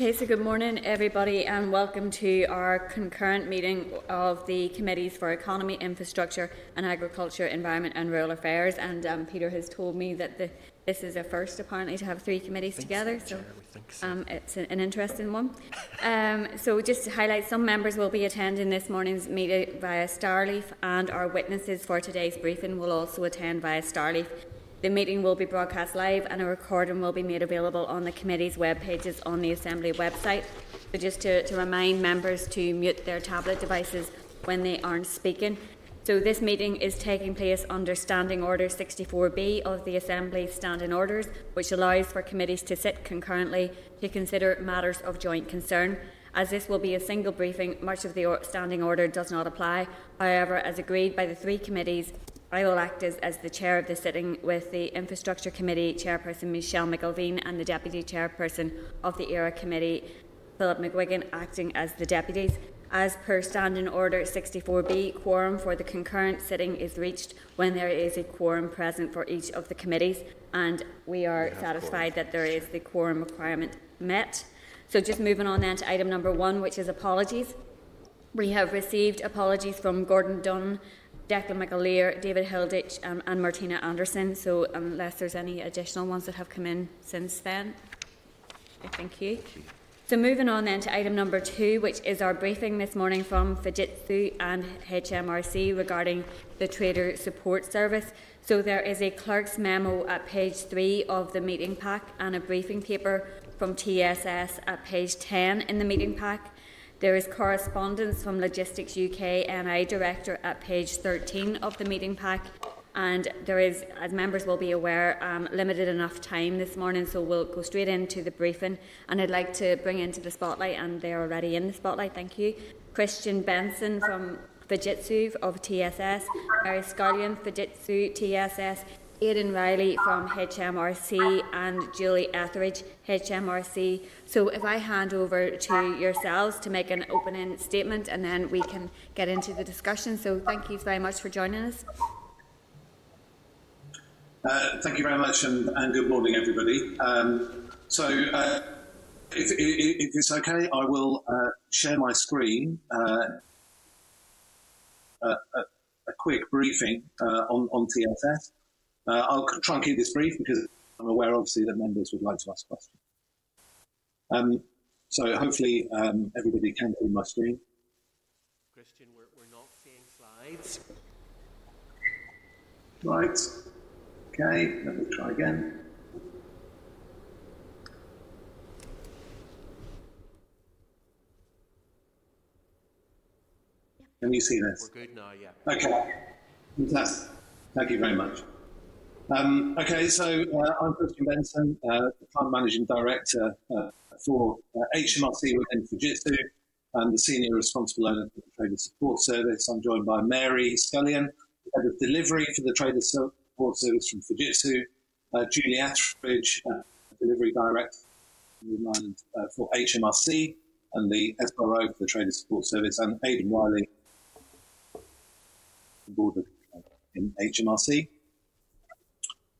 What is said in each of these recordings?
Okay, so good morning, everybody, and welcome to our concurrent meeting of the Committees for Economy, Infrastructure and Agriculture, Environment and Rural Affairs. And um, Peter has told me that the, this is a first, apparently, to have three committees together. So, so. Um, it's an, an, interesting one. Um, so, just to highlight, some members will be attending this morning's meeting via Starleaf, and our witnesses for today's briefing will also attend via Starleaf. The meeting will be broadcast live and a recording will be made available on the committee's web pages on the Assembly website. So just to, to remind members to mute their tablet devices when they aren't speaking. So this meeting is taking place under Standing Order 64B of the Assembly's Standing Orders, which allows for committees to sit concurrently to consider matters of joint concern. As this will be a single briefing, much of the standing order does not apply. However, as agreed by the three committees, I will act as, as the chair of the sitting with the Infrastructure Committee Chairperson Michelle McIlveen and the Deputy Chairperson of the ERA Committee Philip McGuigan acting as the deputies. As per Standing Order 64B, quorum for the concurrent sitting is reached when there is a quorum present for each of the committees, and we are satisfied that there is the quorum requirement met. So, just moving on then to item number one, which is apologies. We have received apologies from Gordon Dunn Declan McAleer, David Hilditch, um, and Martina Anderson. So, unless there's any additional ones that have come in since then, thank you. So, moving on then to item number two, which is our briefing this morning from Fujitsu and HMRC regarding the Trader Support Service. So, there is a clerk's memo at page three of the meeting pack and a briefing paper from TSS at page 10 in the meeting pack. There is correspondence from Logistics UK NI Director at page 13 of the meeting pack. And there is, as members will be aware, um, limited enough time this morning, so we'll go straight into the briefing. And I'd like to bring into the spotlight, and they're already in the spotlight, thank you, Christian Benson from Fujitsu of TSS, Mary Scullion, Fujitsu TSS, Aidan Riley from HMRC and Julie Etheridge, HMRC. So if I hand over to yourselves to make an opening statement and then we can get into the discussion. So thank you very much for joining us. Uh, thank you very much and, and good morning everybody. Um, so uh, if, if, it's okay, I will uh, share my screen. Uh, a, a, quick briefing uh, on, on TSS. Uh, I'll try and keep this brief because I'm aware, obviously, that members would like to ask questions. Um, so hopefully um, everybody can see my screen. Christian, we're, we're not seeing slides. Right. Okay, let me try again. Can you see this? We're good now, yeah. Okay. Fantastic. Thank you very much. Um, okay, so uh, I'm Christian Benson, uh, Plant Managing Director uh, for HMRC uh, within Fujitsu and the Senior Responsible Owner for the Trader Support Service. I'm joined by Mary Scullion, Head of Delivery for the Trader Support Service from Fujitsu, uh, Julie Etheridge, uh, Delivery Director for HMRC and the SRO for the Trader Support Service, and Aidan Wiley, board in HMRC.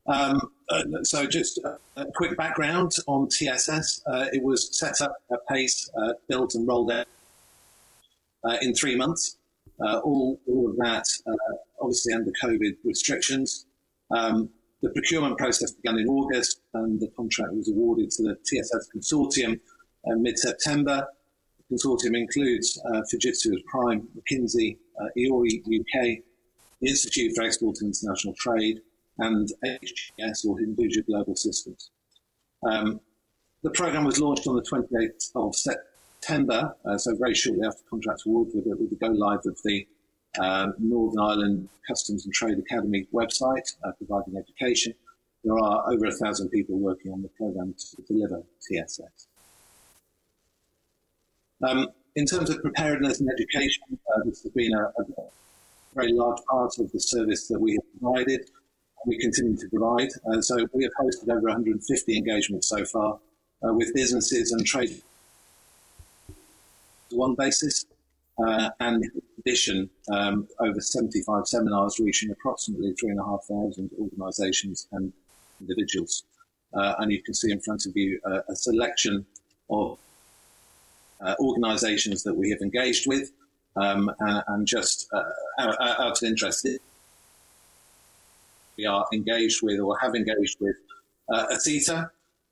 Um, uh, so just a quick background on TSS. Uh, it was set up at pace, uh, built and rolled out uh, in three months. Uh, all, all of that uh, obviously under COVID restrictions. Um, the procurement process began in August and the contract was awarded to the TSS consortium mid-September. The consortium includes Fujitsu as prime, McKinsey, IORI UK, the Institute for Export and International Trade, and HGS or Hinduja Global Systems. Um, the program was launched on the 28th of September, uh, so very shortly after contract award with, with the go live of the um, Northern Ireland Customs and Trade Academy website, uh, providing education. There are over a thousand people working on the program to deliver TSS. Um, in terms of preparedness and education, uh, this has been a, a, very large part of the service that we have provided we continue to provide. Uh, so we have hosted over 150 engagements so far uh, with businesses and trade one basis. Uh, and in addition, um, over 75 seminars reaching approximately 3,500 organisations and individuals. Uh, and you can see in front of you uh, a selection of uh, organisations that we have engaged with, um, and, and, just out, out, of interest, we are engaged with or have engaged with uh, ASITA,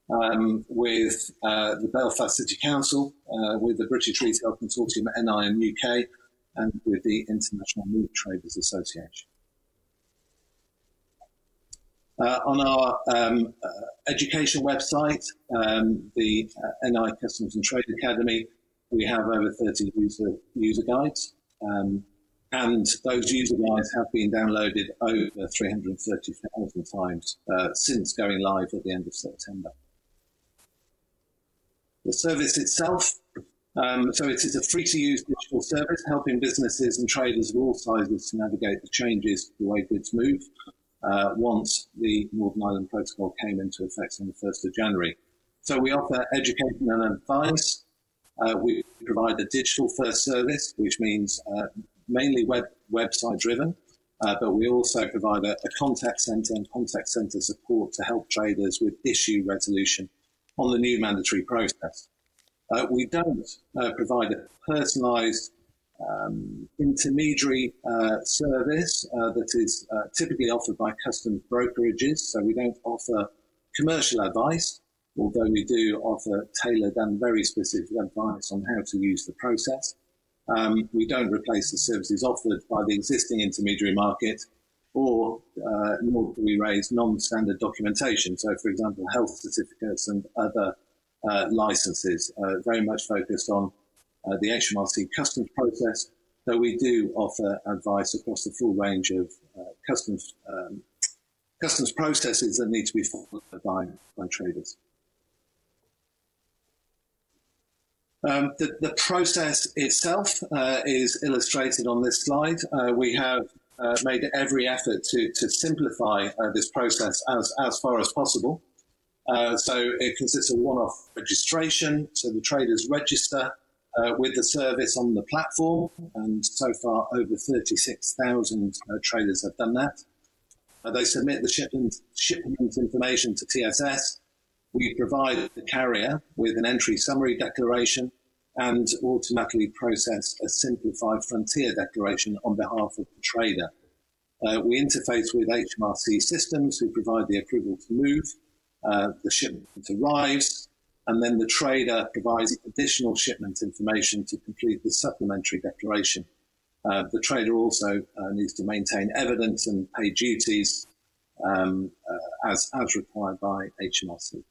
um, with uh, the Belfast City Council, uh, with the British Retail Consortium NI and UK, and with the International Meat Traders Association. Uh, on our um, uh, education website, um, the uh, NI Customs and Trade Academy, we have over 30 user, user guides. And those user guides have been downloaded over 330,000 times uh, since going live at the end of September. The service itself, um, so it is a free to use digital service helping businesses and traders of all sizes to navigate the changes the way goods move uh, once the Northern Ireland Protocol came into effect on the 1st of January. So we offer education and advice. Uh, we provide a digital first service, which means uh, mainly web website driven, uh, but we also provide a, a contact center and contact center support to help traders with issue resolution on the new mandatory process. Uh, we don't uh, provide a personalised um, intermediary uh, service uh, that is uh, typically offered by custom brokerages. So we don't offer commercial advice, although we do offer tailored and very specific advice on how to use the process. Um, we don't replace the services offered by the existing intermediary market, or uh, nor do we raise non-standard documentation. So, for example, health certificates and other uh, licenses, uh, very much focused on uh, the HMRC customs process, though we do offer advice across the full range of uh, customs um, customs processes that need to be followed by, by traders. Um, the, the, process itself uh, is illustrated on this slide. Uh, we have uh, made every effort to, to simplify uh, this process as, as far as possible. Uh, so it consists of one-off registration. So the traders register uh, with the service on the platform, and so far over 36,000 traders have done that. they submit the shipment, shipment information to TSS, we provide the carrier with an entry summary declaration and automatically process a simplified frontier declaration on behalf of the trader. Uh, we interface with HMRC systems who provide the approval to move. Uh, the shipment arrives, and then the trader provides additional shipment information to complete the supplementary declaration. Uh, the trader also uh, needs to maintain evidence and pay duties um, uh, as, as required by HMRC.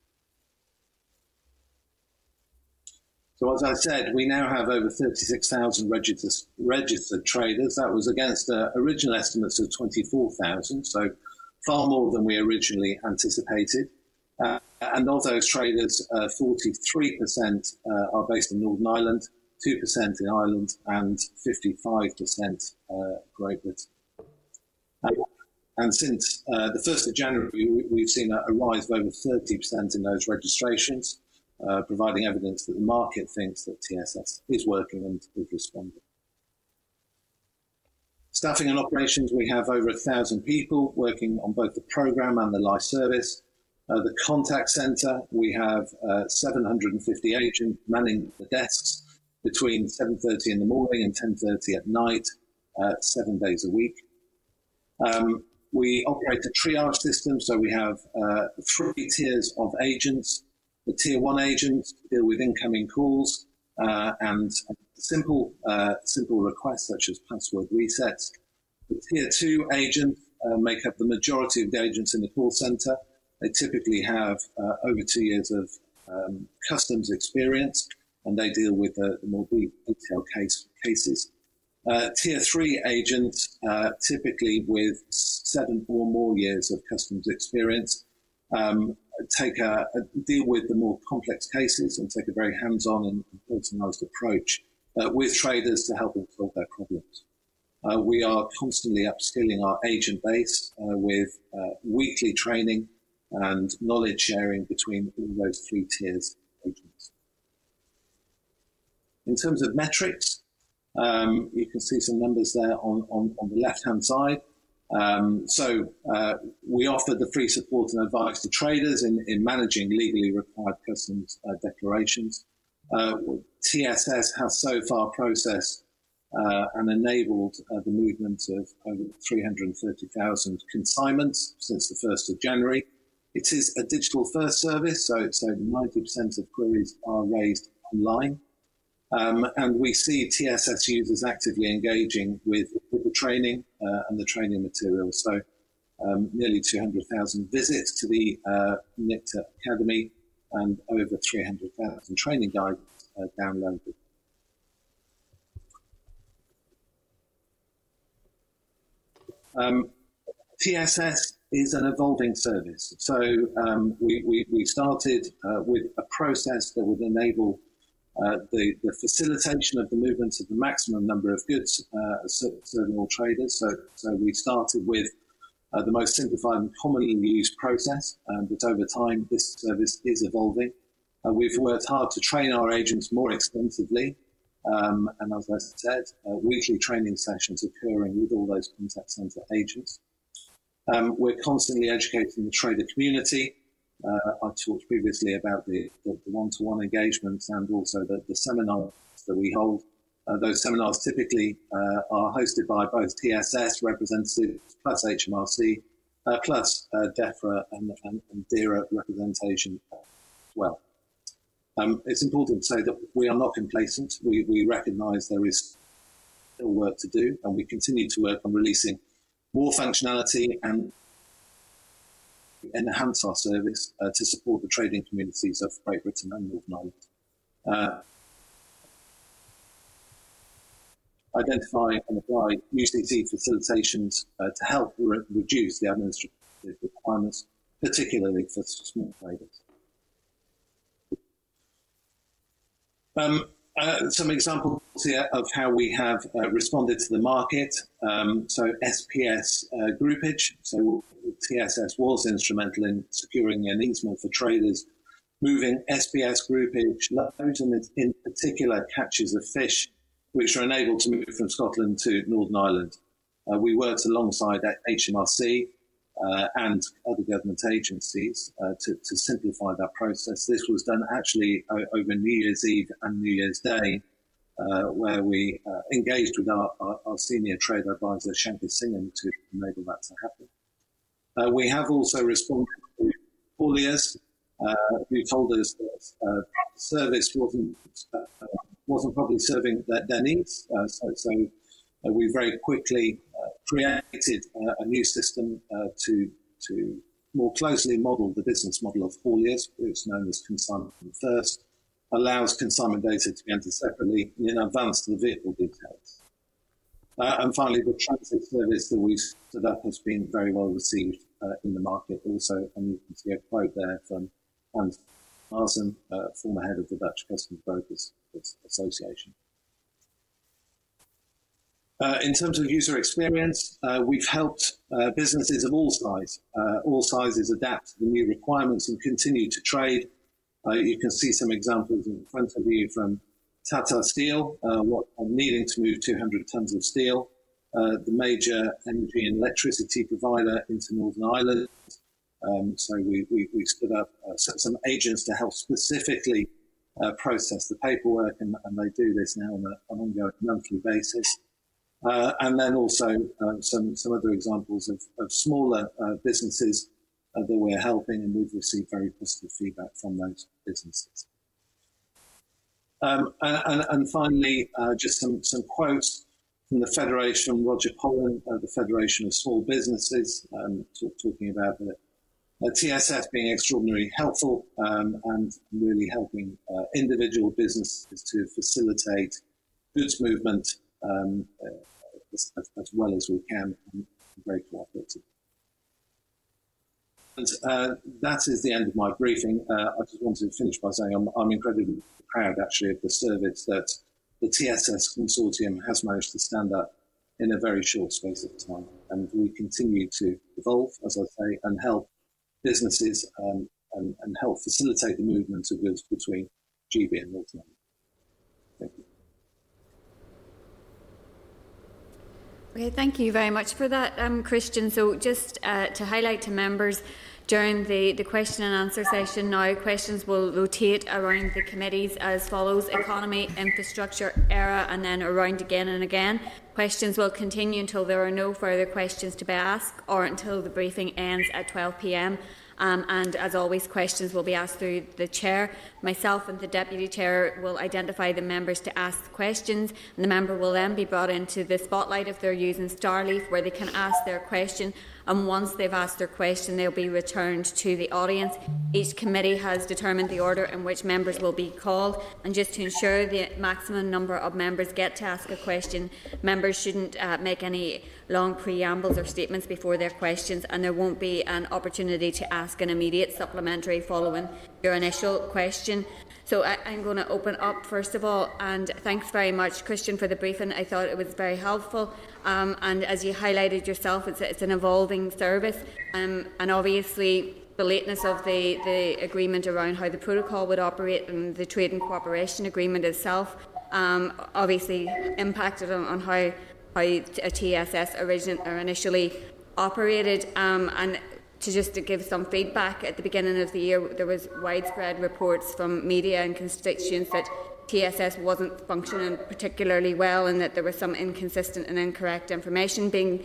So as I said, we now have over 36,000 registered, registered traders. That was against uh, original estimates of 24,000, so far more than we originally anticipated. Uh, and of those traders, uh, 43% uh, are based in Northern Ireland, 2% in Ireland, and 55% uh, Great Britain. and since uh, the 1st of January, we've seen a, a rise of over 30% in those registrations uh, providing evidence that the market thinks that TSS is working and is responding. Staffing and operations, we have over a thousand people working on both the program and the live service. Uh, the contact center, we have uh, 750 agents manning the desks between 7.30 in the morning and 10.30 at night, uh, seven days a week. Um, we operate a triage system, so we have uh, three tiers of agents the tier one agents deal with incoming calls uh, and simple uh, simple requests such as password resets. The tier two agents uh, make up the majority of the agents in the call center. They typically have uh, over two years of um, customs experience, and they deal with the, more detailed case, cases. Uh, tier three agents, uh, typically with seven or more years of customs experience, um, take a, a, deal with the more complex cases and take a very hands-on and personalised approach uh, with traders to help them solve their problems. Uh, we are constantly upskilling our agent base uh, with uh, weekly training and knowledge sharing between all those three tiers of agents. In terms of metrics, um, you can see some numbers there on, on, on the left-hand side. Um, so uh, we offer the free support and advice to traders in, in managing legally required customs uh, declarations. Uh, TSS has so far processed uh, and enabled uh, the movement of over 330,000 consignments since the 1st of January. It is a digital first service, so, so 90% of queries are raised online. Um, and we see TSS users actively engaging with, with the training uh, and the training materials. So um, nearly 200,000 visits to the uh, NICTA Academy and over 300,000 training guides uh, downloaded. Um, TSS is an evolving service. So um, we, we, we, started uh, with a process that would enable uh, the, the, facilitation of the movement of the maximum number of goods uh, serving all traders. So, so we started with uh, the most simplified and commonly used process, um, but over time this service is evolving. Uh, we've worked hard to train our agents more extensively, um, and as I said, uh, weekly training sessions occurring with all those contact centre agents. Um, we're constantly educating the trader community. Uh, I talked previously about the, the, one-to-one engagements and also the, the seminars that we hold. Uh, those seminars typically uh, are hosted by both TSS representatives plus HMRC uh, plus uh, DEFRA and, and, and, DAERA representation as well. Um, it's important to say that we are not complacent. We, we recognise there is still work to do, and we continue to work on releasing more functionality and enhance our service uh, to support the trading communities of Great Britain and Northern Ireland. Uh, identify and apply UCC facilitations uh, to help re- reduce the administrative requirements, particularly for small traders. Um, uh, some examples here of how we have uh, responded to the market. Um, so SPS uh, groupage. So TSS was instrumental in securing an easement for traders moving SPS groupage loads and in particular catches of fish which are enabled to move from Scotland to Northern Ireland. Uh, we worked alongside HMRC uh, and other government agencies uh, to, to, simplify that process. This was done actually over New Year's Eve and New Year's Day, uh, where we uh, engaged with our, our, our, senior trade advisor, Shanker Singham, to enable that to happen. Uh, we have also responded to hauliers who told us that service wasn't wasn't probably serving their, their needs. Uh, so, so uh, we very quickly uh, created a new system to to more closely model the business model of hauliers. It's known as consignment first. Allows consignment data to be entered separately in advance to the vehicle details. Uh, and finally, the transit service that we've set up has been very well received uh, in the market also. And you can see a quote there from Hans Larsen, uh, former head of the Dutch Customs Brokers Association. Uh, in terms of user experience, uh, we've helped uh, businesses of all sizes, uh, all sizes adapt to the new requirements and continue to trade. Uh, you can see some examples in front of you from Tata Steel, uh, what, needing to move 200 tons of steel, the major energy and electricity provider into Northern Ireland, um, so we, we, we, stood up some agents to help specifically process the paperwork, and, and, they do this now on a, an ongoing monthly basis. Uh, and then also uh, some some other examples of, of smaller uh, businesses uh, that we're helping, and we've received very positive feedback from those businesses. Um, and, and, finally, just some some quotes from the Federation, Roger Pollen, the Federation of Small Businesses, um, talk, talking about the uh, TSS being extraordinarily helpful um, and really helping uh, individual businesses to facilitate goods movement um, uh, as, as, well as we can and very cooperative. And uh, that is the end of my briefing. Uh, I just wanted to finish by saying I'm, I'm incredibly proud actually of the service that the TSS consortium has managed to stand up in a very short space of time. And we continue to evolve, as I say, and help businesses um, and, and, help facilitate the movement of goods between GB and North London. Thank you. Okay, thank you very much for that, um, Christian. So, just uh, to highlight to members, during the, the question and answer session now. Questions will rotate around the committees as follows economy, infrastructure, ERA, and then around again and again. Questions will continue until there are no further questions to be asked or until the briefing ends at 12 pm. Um, and as always, questions will be asked through the chair. Myself and the deputy chair will identify the members to ask questions, and the member will then be brought into the spotlight if they're using Starleaf, where they can ask their question and once they've asked their question, they'll be returned to the audience. Each committee has determined the order in which members will be called, and just to ensure the maximum number of members get to ask a question, members shouldn't uh, make any long preambles or statements before their questions, and there won't be an opportunity to ask an immediate supplementary following your initial question. So I, am going to open up first of all, and thanks very much, Christian, for the briefing. I thought it was very helpful, um, and as you highlighted yourself, it's, it's an evolving service, um, and obviously the lateness of the, the agreement around how the protocol would operate and the trade and cooperation agreement itself um, obviously impacted on, on how how a TSS origin, or initially operated, um, and to just to give some feedback at the beginning of the year, there was widespread reports from media and constituents that TSS wasn't functioning particularly well and that there was some inconsistent and incorrect information being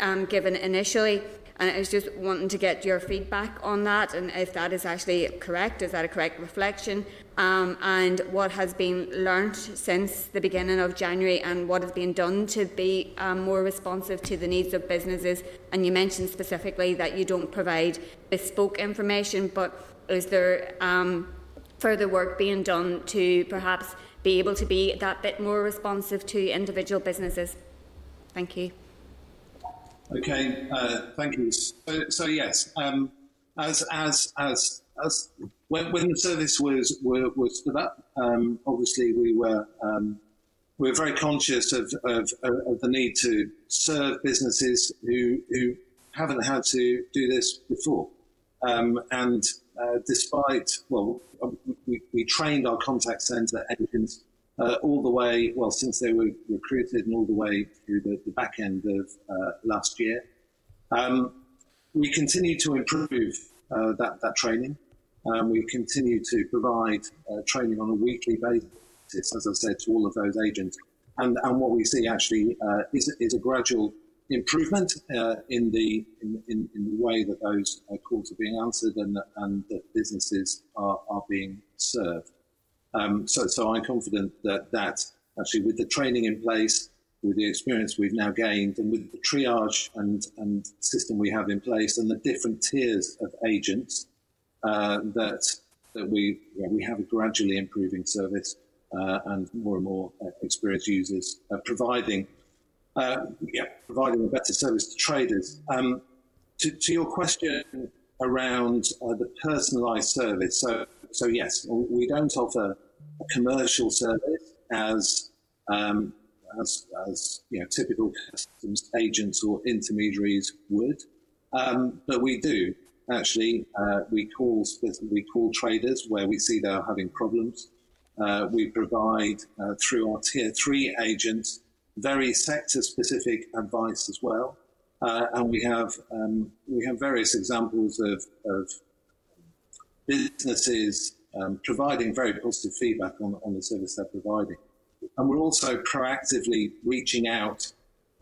um, given initially. And I was just wanting to get your feedback on that and if that is actually correct, is that a correct reflection? Um, and what has been learnt since the beginning of January and what has been done to be um, more responsive to the needs of businesses. And you mentioned specifically that you don't provide bespoke information, but is there um, further work being done to perhaps be able to be that bit more responsive to individual businesses? Thank you. Okay, uh, thank you. So, so yes, um, as as as as when, when the service was was, was stood up, um, obviously we were um, we were very conscious of, of, of the need to serve businesses who who haven't had to do this before, um, and uh, despite well, we, we trained our contact centre agents uh, all the way, well, since they were recruited and all the way through the, the back end of uh, last year. Um, we continue to improve uh, that, that training. Um, we continue to provide uh, training on a weekly basis, as I said, to all of those agents. And, and what we see actually uh, is, is a gradual improvement uh, in the in, in, in, the way that those calls are being answered and, and that businesses are, are being served. Um, so, so I'm confident that that actually, with the training in place, with the experience we've now gained, and with the triage and, and system we have in place, and the different tiers of agents, uh, that that we we have a gradually improving service, uh, and more and more uh, experienced users providing uh, yeah providing a better service to traders. Um, to, to, your question around uh, the personalised service, so so yes, we don't offer a commercial service as um, as, as you know, typical customs agents or intermediaries would, um, but we do actually. Uh, we call we call traders where we see they're having problems. Uh, we provide uh, through our tier three agents very sector specific advice as well. Uh, and we have um, we have various examples of, of businesses um, providing very positive feedback on, on the service they're providing. And we're also proactively reaching out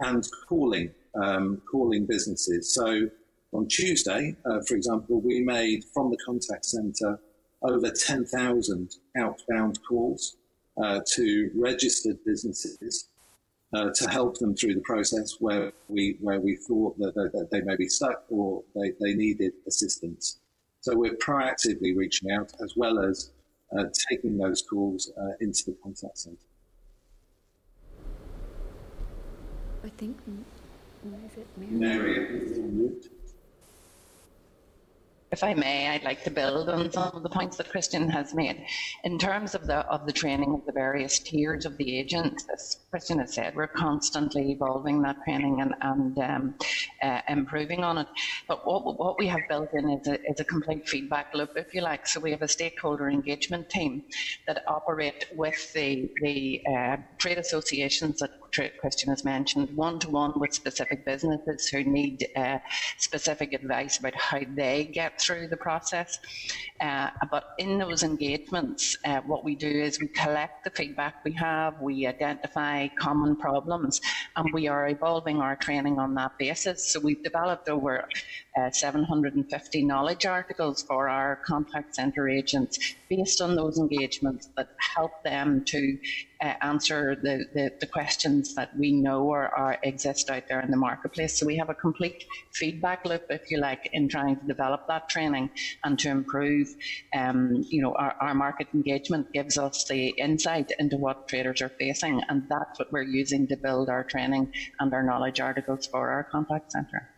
and calling um, calling businesses. So on Tuesday, uh, for example, we made from the contact centre over 10,000 outbound calls uh, to registered businesses uh, to help them through the process where we where we thought that, that, that they may be stuck or they, they needed assistance. So we're proactively reaching out as well as uh, taking those calls uh, into the contact centre. I think, is it Mary? Mary if I may, I'd like to build on some of the points that Christian has made. In terms of the of the training of the various tiers of the agents, as Christian has said, we're constantly evolving that training and, and um, uh, improving on it. But what, what we have built in is a, is a complete feedback loop, if you like. So we have a stakeholder engagement team that operate with the, the uh, trade associations that Christian has mentioned, one to one with specific businesses who need uh, specific advice about how they get through the process. Uh, but in those engagements, uh, what we do is we collect the feedback we have, we identify common problems, and we are evolving our training on that basis. So we've developed over uh, 750 knowledge articles for our contact centre agents based on those engagements that help them to uh, answer the, the, the, questions that we know are, are, exist out there in the marketplace. So we have a complete feedback loop, if you like, in trying to develop that training and to improve. Um, you know, our, our market engagement gives us the insight into what traders are facing, and that's what we're using to build our training and our knowledge articles for our contact centre.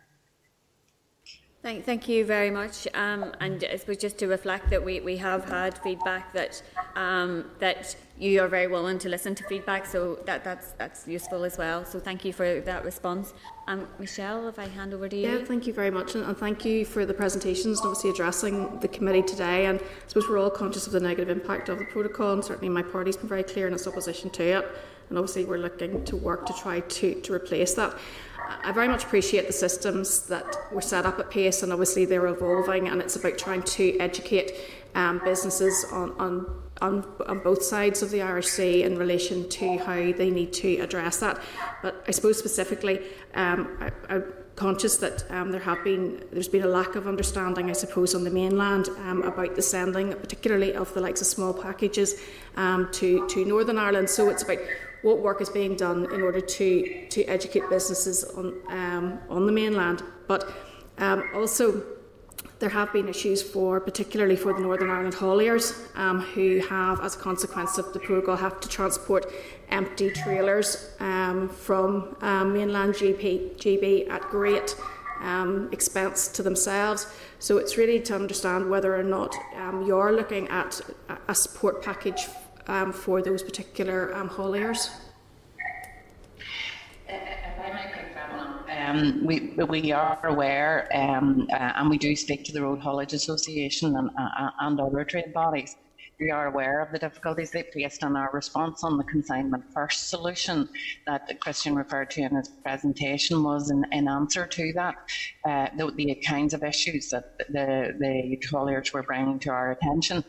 Thank, thank you very much. Um, and I suppose just to reflect that we, we have had feedback that um, that you are very willing to listen to feedback, so that, that's that's useful as well. So thank you for that response. Um, Michelle, if I hand over to you. Yeah, thank you very much, and, and thank you for the presentations and obviously addressing the committee today. And I suppose we're all conscious of the negative impact of the protocol, and certainly my party's been very clear in its opposition to it. And obviously, we're looking to work to try to, to replace that. I very much appreciate the systems that were set up at PACE, and obviously they're evolving, and it's about trying to educate um, businesses on, on, on, on both sides of the Irish Sea in relation to how they need to address that. But I suppose specifically, um, I, I'm conscious that um, there have been there's been a lack of understanding, I suppose, on the mainland um, about the sending, particularly of the likes of small packages um, to to Northern Ireland. So it's about what work is being done in order to, to educate businesses on, um, on the mainland. But um, also, there have been issues for, particularly for the Northern Ireland hauliers, um, who have, as a consequence of the protocol, have to transport empty trailers um, from um, mainland GP, GB at great um, expense to themselves. So it's really to understand whether or not you're looking at a support package um, for those particular um? Um, we, we are aware um, uh, and we do speak to the Road Haulage Association and, uh, and other trade bodies we are aware of the difficulties they faced and our response on the consignment first solution that Christian referred to in his presentation was in, in answer to that. Uh, the, the, kinds of issues that the, the hauliers were bringing to our attention.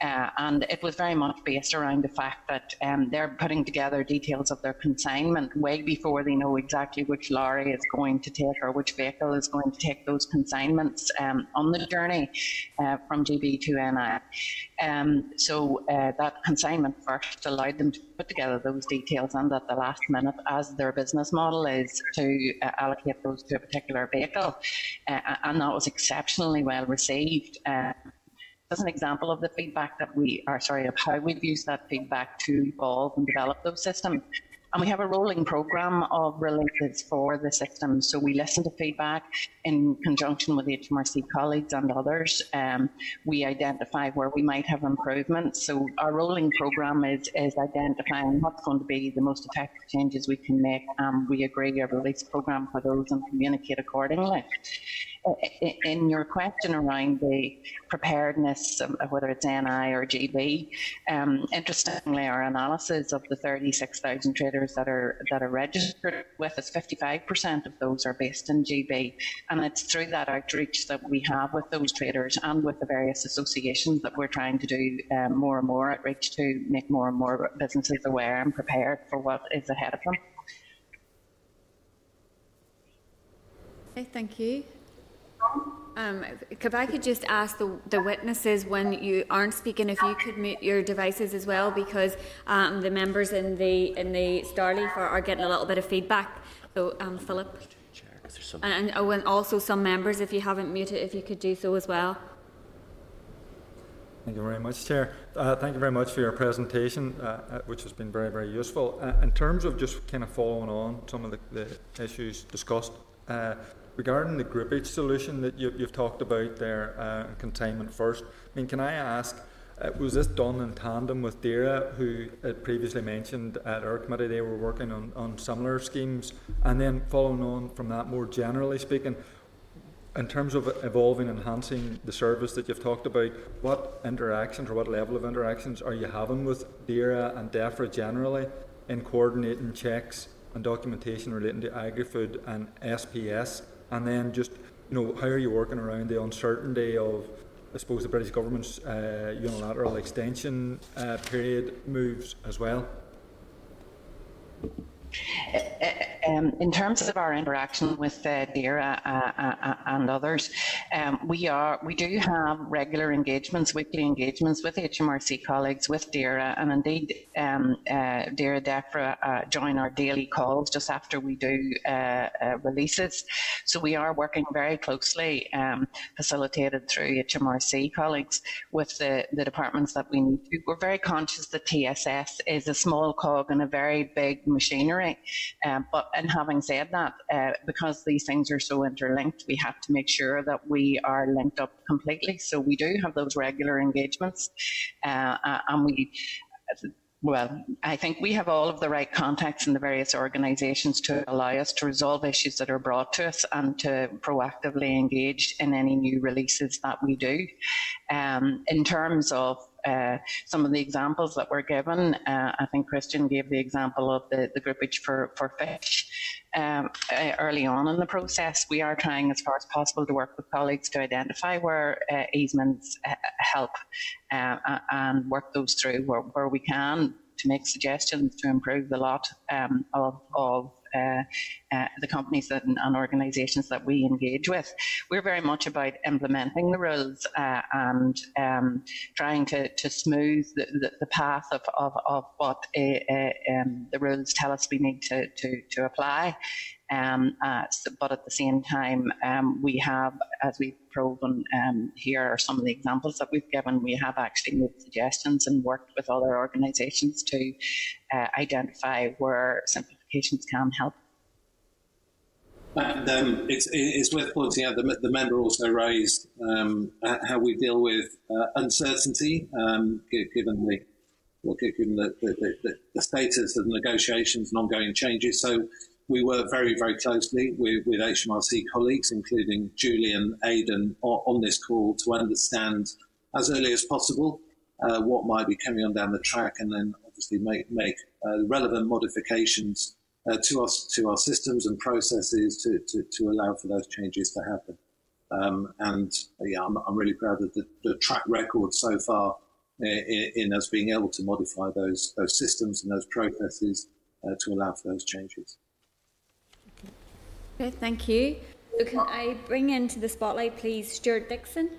Uh, and it was very much based around the fact that um, they're putting together details of their consignment way before they know exactly which lorry is going to take or which vehicle is going to take those consignments um, on the journey uh, from GB to NI. Um, so uh, that consignment first allowed them to put together those details and at the last minute, as their business model is to uh, allocate those to a particular vehicle. Uh, and that was exceptionally well received. Uh, as an example of the feedback that we are sorry of how we've used that feedback to evolve and develop those systems. And we have a rolling program of releases for the system. So we listen to feedback in conjunction with HMRC colleagues and others. Um, we identify where we might have improvements. So our rolling program is, is identifying what's going to be the most effective changes we can make. Um, we agree a release program for those and communicate accordingly in your question around the preparedness of whether it's NI or GB, um, interestingly, our analysis of the 36,000 traders that are that are registered with us, 55% of those are based in GB, and it's through that outreach that we have with those traders and with the various associations that we're trying to do um, more and more outreach to make more and more businesses aware and prepared for what is ahead of them. Okay, thank you. Um, if I could just ask the, the witnesses when you aren't speaking, if you could mute your devices as well, because um, the members in the in the Starleaf are, are getting a little bit of feedback. So, um, Philip, and, and, oh, and also some members, if you haven't muted, if you could do so as well. Thank you very much, Chair. Uh, thank you very much for your presentation, uh, uh which has been very, very useful. Uh, in terms of just kind of following on some of the, the issues discussed, uh, regarding the groupage solution that you, have talked about there, uh, containment first, I mean, can I ask, uh, was this done in tandem with DAERA, who had previously mentioned at our committee they were working on, on similar schemes? And then following on from that, more generally speaking, in terms of evolving, and enhancing the service that you've talked about, what interactions or what level of interactions are you having with DAERA and DEFRA generally in coordinating checks and documentation relating to agri-food and SPS, and then just you know how are you working around the uncertainty of I suppose the British government's uh, unilateral extension uh, period moves as well. Um, in terms of our interaction with uh, DAERA uh, uh, uh, and others, um, we are we do have regular engagements, weekly engagements with HMRC colleagues, with DAERA, and indeed um, uh, DAERA DEFRA uh, join our daily calls just after we do releases. So we are working very closely, um, facilitated through HMRC colleagues, with the, the departments that we need to. We're very conscious that TSS is a small cog in a very big machinery, um, but and having said that, uh, because these things are so interlinked, we have to make sure that we are linked up completely. So we do have those regular engagements, uh, uh and we well, I think we have all of the right contacts in the various organisations to allow us to resolve issues that are brought to us and to proactively engage in any new releases that we do. Um, in terms of uh, some of the examples that were given, uh, I think Christian gave the example of the, the groupage for, for fish. Um, uh, early on in the process, we are trying as far as possible to work with colleagues to identify where uh, easements uh, help and work those through where, where, we can to make suggestions to improve the lot um, of, of the companies that, and organisations that we engage with. We're very much about implementing the rules uh, and um, trying to, to smooth the, the, the path of, of, of what um, the rules tell us we need to, to, to apply. Um, uh, so, but at the same time, um, we have, as we've proven um, here, are some of the examples that we've given. We have actually made suggestions and worked with other organisations to uh, identify where simplifications can help. And um, it's, it's worth pointing out that the member also raised um, how we deal with uh, uncertainty, um, given the well, given the, the, the, the, status of negotiations and ongoing changes. So we work very, very closely with, with HMRC colleagues, including Julie and Aidan, on, this call to understand as early as possible uh, what might be coming on down the track, and then obviously make make uh, relevant modifications uh, to us to our systems and processes to, to, to, allow for those changes to happen. Um, and uh, yeah, I'm, I'm, really proud of the, the track record so far uh, in, in, us being able to modify those those systems and those processes uh, to allow for those changes. Okay, thank you. So can I bring into the spotlight, please, Stewart Dickson?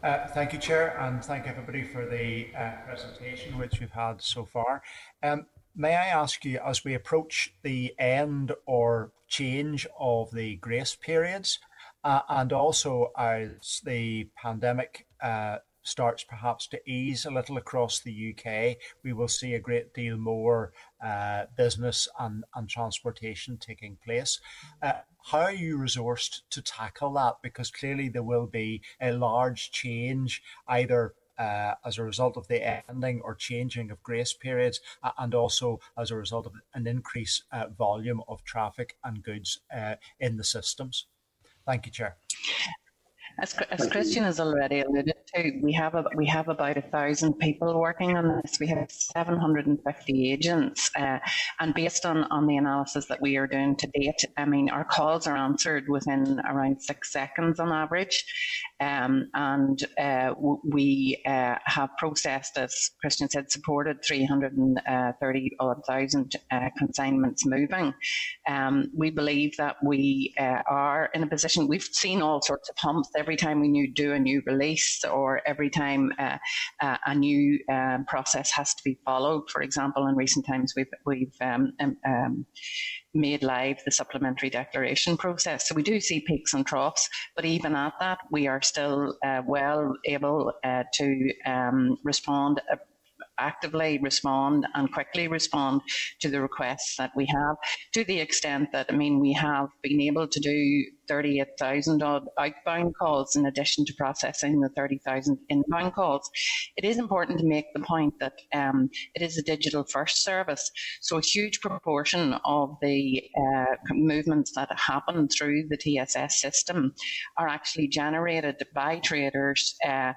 Uh, thank you, Chair, and thank everybody for the uh, presentation which we've had so far. Um, may I ask you, as we approach the end or change of the grace periods, uh, and also as the pandemic uh, starts perhaps to ease a little across the UK, we will see a great deal more uh, business and, and transportation taking place. How are you resourced to tackle that? Because clearly there will be a large change either uh, as a result of the ending or changing of grace periods, uh, and also as a result of an increased uh, volume of traffic and goods uh, in the systems. Thank you, Chair. As, as Christian has already alluded to, we have a, we have about a thousand people working on this. We have 750 agents, uh, and based on, on the analysis that we are doing to date, I mean, our calls are answered within around six seconds on average, um, and uh, we uh, have processed, as Christian said, supported 330 odd thousand uh, consignments moving. Um, we believe that we uh, are in a position. We've seen all sorts of humps every time we do a new release or every time uh, uh, a new um, process has to be followed. For example, in recent times, we've, we've um, um, um, made live the supplementary declaration process. So we do see peaks and troughs, but even at that, we are still uh, well able uh, to um, respond uh, actively respond and quickly respond to the requests that we have to the extent that, I mean, we have been able to do 38,000 odd outbound calls in addition to processing the 30,000 inbound calls. It is important to make the point that um, it is a digital first service. So a huge proportion of the uh, movements that happen through the TSS system are actually generated by traders uh,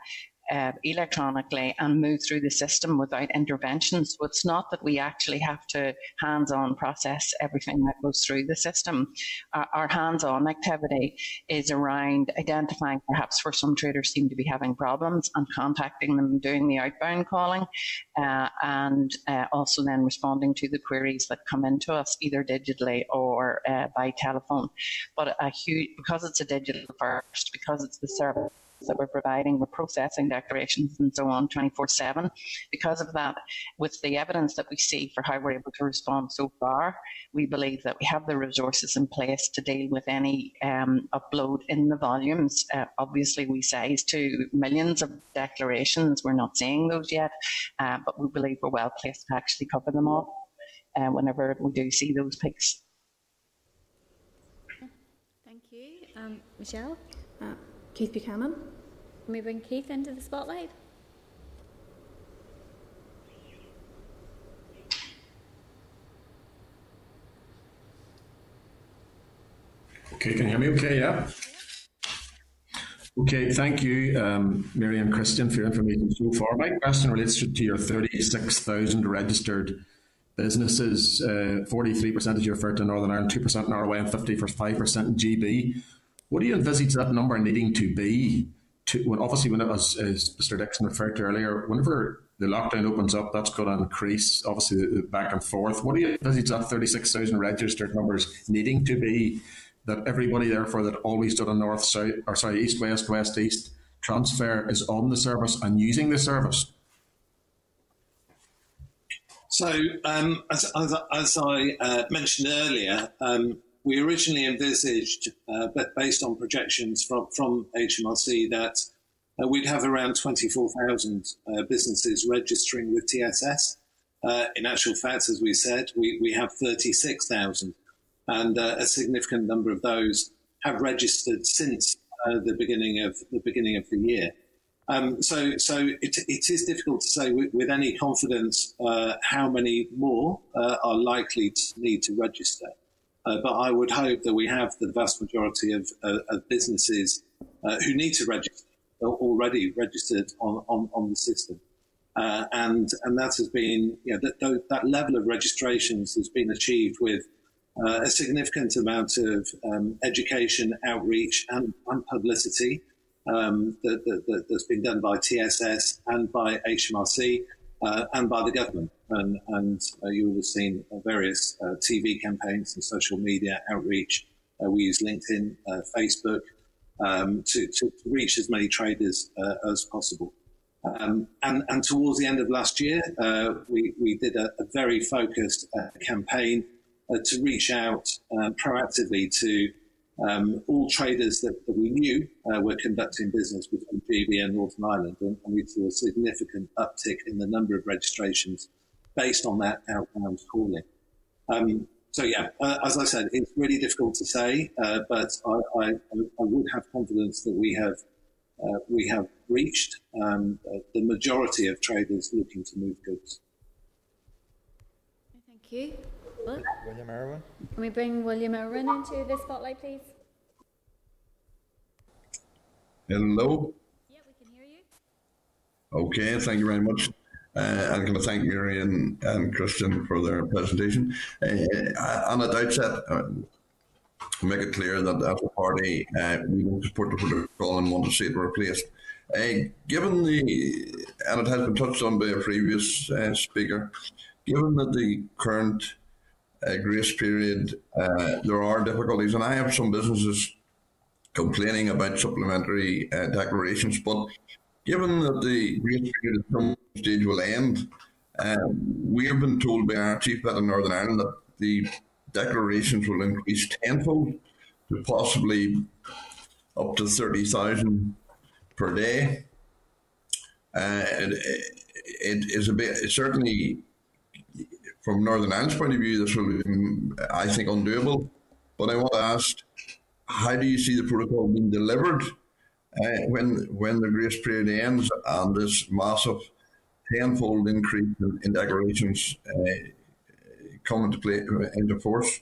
uh, electronically and move through the system without intervention. So it's not that we actually have to hands-on process everything that goes through the system. Our, our hands-on activity is around identifying perhaps where some traders seem to be having problems and contacting them, doing the outbound calling, uh, and uh, also then responding to the queries that come into us either digitally or uh, by telephone. But a huge because it's a digital first, because it's the service that we're providing, we're processing declarations and so on 24 7. Because of that, with the evidence that we see for how we're able to respond so far, we believe that we have the resources in place to deal with any um, upload in the volumes. Uh, obviously, we size to millions of declarations. We're not seeing those yet, uh, but we believe we're well placed to actually cover them all uh, whenever we do see those peaks. Thank you. Um, Michelle? Keith Buchanan. Can we bring Keith into the spotlight? Okay, can you hear me okay? Yeah. Okay, thank you, um, Mary and Christian, for your information so far. My question relates to, to your 36,000 registered businesses. Uh, 43% as you referred to Northern Ireland, 2% in ROI, and 55% in GB. What do you envisage that number needing to be? To, when obviously, when it was, as Mr. Dickson referred to earlier, whenever the lockdown opens up, that's going to increase, obviously, back and forth. What do you envisage that 36,000 registered numbers needing to be? That everybody, therefore, that always did a north, south, or sorry, east, west, west, east transfer is on the service and using the service? So, um, as, as, as, I uh, mentioned earlier, um, we originally envisaged, uh, based on projections from, from HMRC, that uh, we'd have around 24,000 uh, businesses registering with TSS. Uh, in actual fact, as we said, we, we have 36,000, and uh, a significant number of those have registered since uh, the beginning of the beginning of the year. Um, so, so it, it is difficult to say with any confidence how many more are likely to need to register. Uh, but I would hope that we have the vast majority of, uh, of businesses uh, who need to register already registered on, on, on the system. Uh, and and that has been you know, that, that level of registrations has been achieved with uh, a significant amount of um, education, outreach, and, and publicity um, that, that, that's been done by TSS and by HMRC uh, and by the government. And, and uh, you will have seen various uh, TV campaigns and social media outreach. Uh, we use LinkedIn, uh, Facebook um, to, to, reach as many traders as possible. Um, and, and, towards the end of last year, we, we did a, a very focused campaign to reach out proactively to um, all traders that, that we knew uh, were conducting business between GB and Northern Ireland, and, and, we saw a significant uptick in the number of registrations based on that outbound calling. Um, so yeah, uh, as I said, it's really difficult to say, uh, but I, I, I, would have confidence that we have uh, we have reached um, the majority of traders looking to move goods. Thank you. William Irwin. Can we bring William Irwin into the spotlight, please? Hello. Yeah, we can hear you. Okay, thank you very much. Uh, I'm going to thank Marion and Christian for their presentation. Uh, and at the outset, uh, make it clear that as a party, uh, we don't support the protocol and want to see it replaced. Uh, given the, and it has been touched on by a previous uh, speaker, given that the current uh, grace period, uh, there are difficulties, and I have some businesses complaining about supplementary uh, declarations. But given that the grace period at some stage will end, um, we have been told by our chief vet in Northern Ireland that the declarations will increase tenfold to possibly up to 30,000 per day. Uh, it, it is a bit, certainly from Northern Ireland's point of view, this will be, I think, undoable. But I want to ask, how do you see the protocol being delivered uh, when when the grace period ends and this massive tenfold increase in, in declarations uh, come into play into force?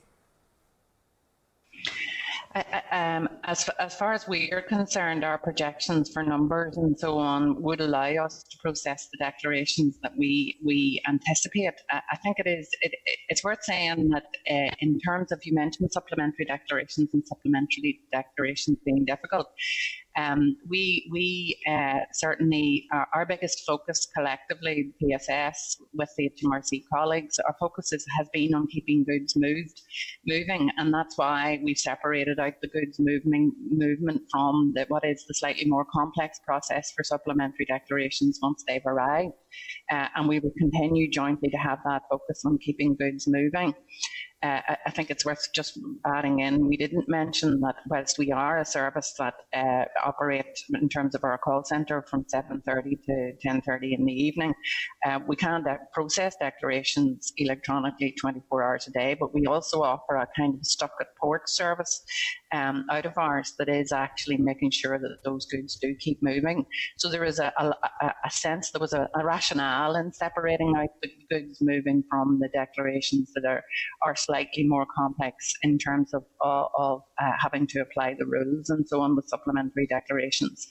Um, as, as far as we are concerned, our projections for numbers and so on would allow us to process the declarations that we we anticipate. I, think it is it, it's worth saying that uh, in terms of you mentioned supplementary declarations and supplementary declarations being difficult. Um, we we uh, certainly our, our, biggest focus collectively, TSS, with the HMRC colleagues, our focus is, has been on keeping goods moved, moving, and that's why we've separated out the goods moving movement from the, what is the slightly more complex process for supplementary declarations once they've arrived, uh, and we will continue jointly to have that focus on keeping goods moving uh, I think it's worth just adding in, we didn't mention that whilst we are a service that uh, operate in terms of our call centre from 7.30 to 10.30 in the evening, uh, we can process declarations electronically 24 hours a day, but we also offer a kind of stuck at port service um, out of hours that is actually making sure that those goods do keep moving. So there is a, a, a sense, there was a, a, rationale in separating out the goods moving from the declarations that are, are slightly more complex in terms of, uh, of uh, having to apply the rules and so on with supplementary declarations.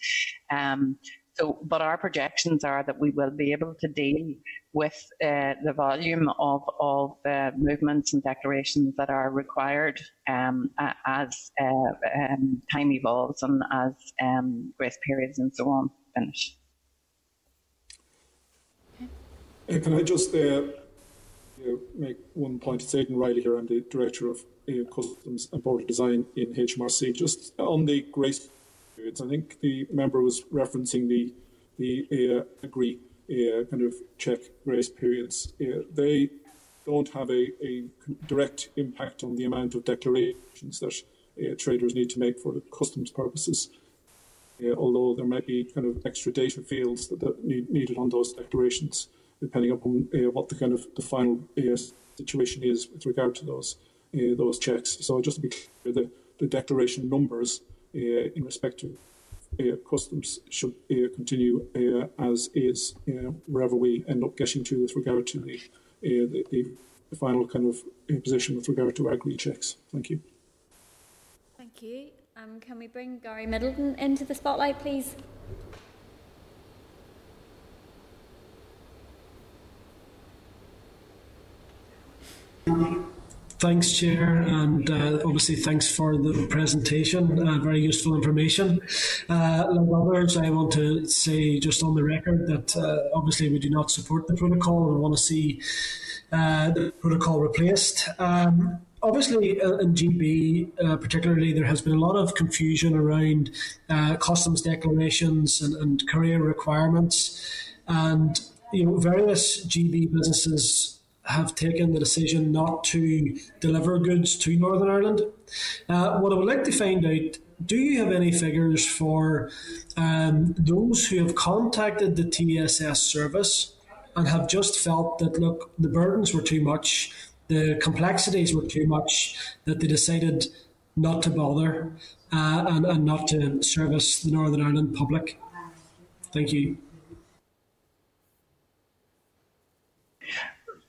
Um, so, but our projections are that we will be able to deal with uh, the volume of, of uh, movements and declarations that are required um, as uh, um, time evolves and as um, grace periods and so on finish. Can I just uh, make one point to Satan Riley here? I'm the Director of uh, Customs and Border Design in HMRC. Just on the grace periods. I think the member was referencing the the uh, agri uh, kind of check grace periods. Uh, they don't have a, a direct impact on the amount of declarations that uh, traders need to make for the customs purposes. Although there might be kind of extra data fields that, that need, needed on those declarations, depending upon uh, what the kind of the final situation is with regard to those those checks. So just to be clear, the, the declaration numbers uh, in respect to uh, customs should uh, continue as is wherever we end up getting to with regard to the, the, the final kind of position with regard to agri checks. Thank you. Thank you. Um, can we bring Gary Middleton into the spotlight, please? Thanks, Chair, and uh, obviously thanks for the presentation. Uh, very useful information. Uh, like others, I want to say just on the record that uh, obviously we do not support the protocol and want to see uh, the protocol replaced. Um, obviously, uh, in GB uh, particularly, there has been a lot of confusion around uh, customs declarations and, and career requirements, and you know various GB businesses have taken the decision not to deliver goods to Northern Ireland. Uh, what I would like to find out do you have any figures for um, those who have contacted the TSS service and have just felt that, look, the burdens were too much, the complexities were too much, that they decided not to bother uh, and, and not to service the Northern Ireland public? Thank you.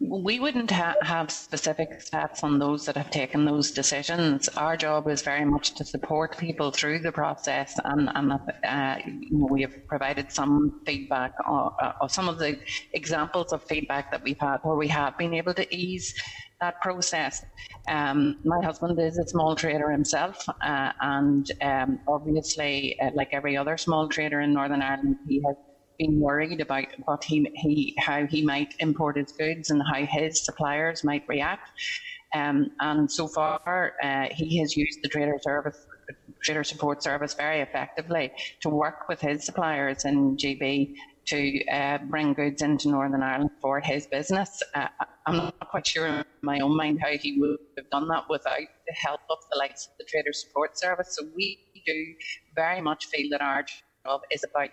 We wouldn't ha- have specific stats on those that have taken those decisions. Our job is very much to support people through the process, and, and uh, we have provided some feedback or, uh, some of the examples of feedback that we've had where we have been able to ease that process. Um, my husband is a small trader himself, uh, and um, obviously, uh, like every other small trader in Northern Ireland, he has been worried about what he, he how he might import his goods and how his suppliers might react. Um, and so far, uh, he has used the trader service, trader support service very effectively to work with his suppliers in GB to uh, bring goods into Northern Ireland for his business. Uh, I'm not quite sure in my own mind how he would have done that without the help of the likes of the Trader Support Service. So we do very much feel that our job is about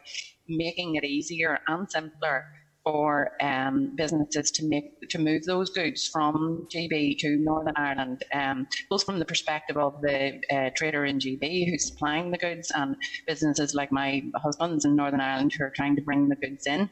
making it easier and simpler for um, businesses to make to move those goods from GB to Northern Ireland, um, both from the perspective of the uh, trader in GB who's supplying the goods and businesses like my husband's in Northern Ireland who are trying to bring the goods in.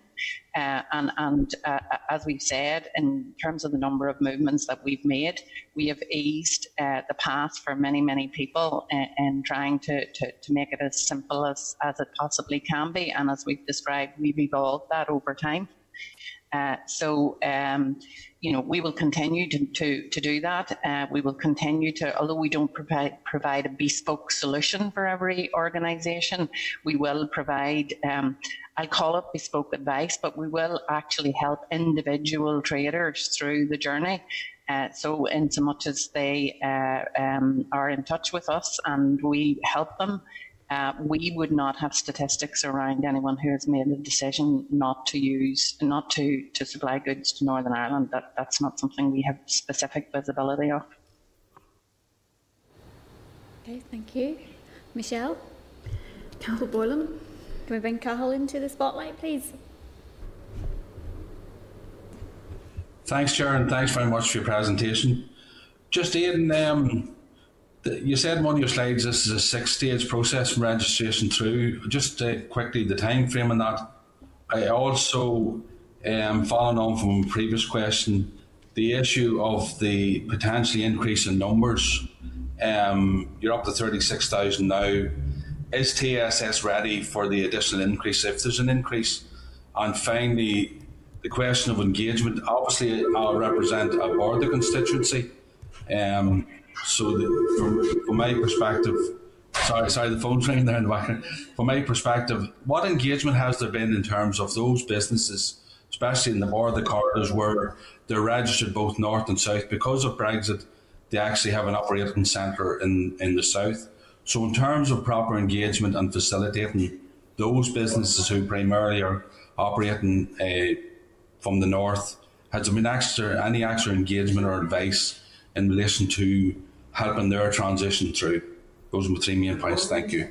Uh, and and uh, as we've said, in terms of the number of movements that we've made, we have eased uh, the path for many, many people in, in trying to, to, to, make it as simple as, as it possibly can be. And as we've described, we've evolved that over time. Uh, so, um, you know, we will continue to, to, to do that. Uh, we will continue to, although we don't provide, provide a bespoke solution for every organisation, we will provide, um, I'll call it bespoke advice, but we will actually help individual traders through the journey. Uh, so, in so much as they uh, um, are in touch with us and we help them uh, we would not have statistics around anyone who has made the decision not to use, not to, to supply goods to Northern Ireland. That, that's not something we have specific visibility of. Okay, thank you. Michelle? Cathal Boylan. Can we bring Cathal into the spotlight, please? Thanks, Sharon. Thanks very much for your presentation. Just Aidan, um, you said one of your slides this is a six stage process from registration through. Just uh, quickly, the time frame on that. I also, um, following on from a previous question, the issue of the potentially increase in numbers. Um, you're up to 36,000 now. Is TSS ready for the additional increase if there's an increase? And finally, the question of engagement. Obviously, I'll represent a border constituency. Um, so, the, from, from my perspective, sorry, sorry, the phone's ringing there in the background. From my perspective, what engagement has there been in terms of those businesses, especially in the border corridors where they're registered both north and south because of Brexit? They actually have an operating centre in, in the south. So, in terms of proper engagement and facilitating those businesses who primarily are operating uh, from the north, has there been extra any extra engagement or advice in relation to helping their transition through. Those are my three main points. Thank you.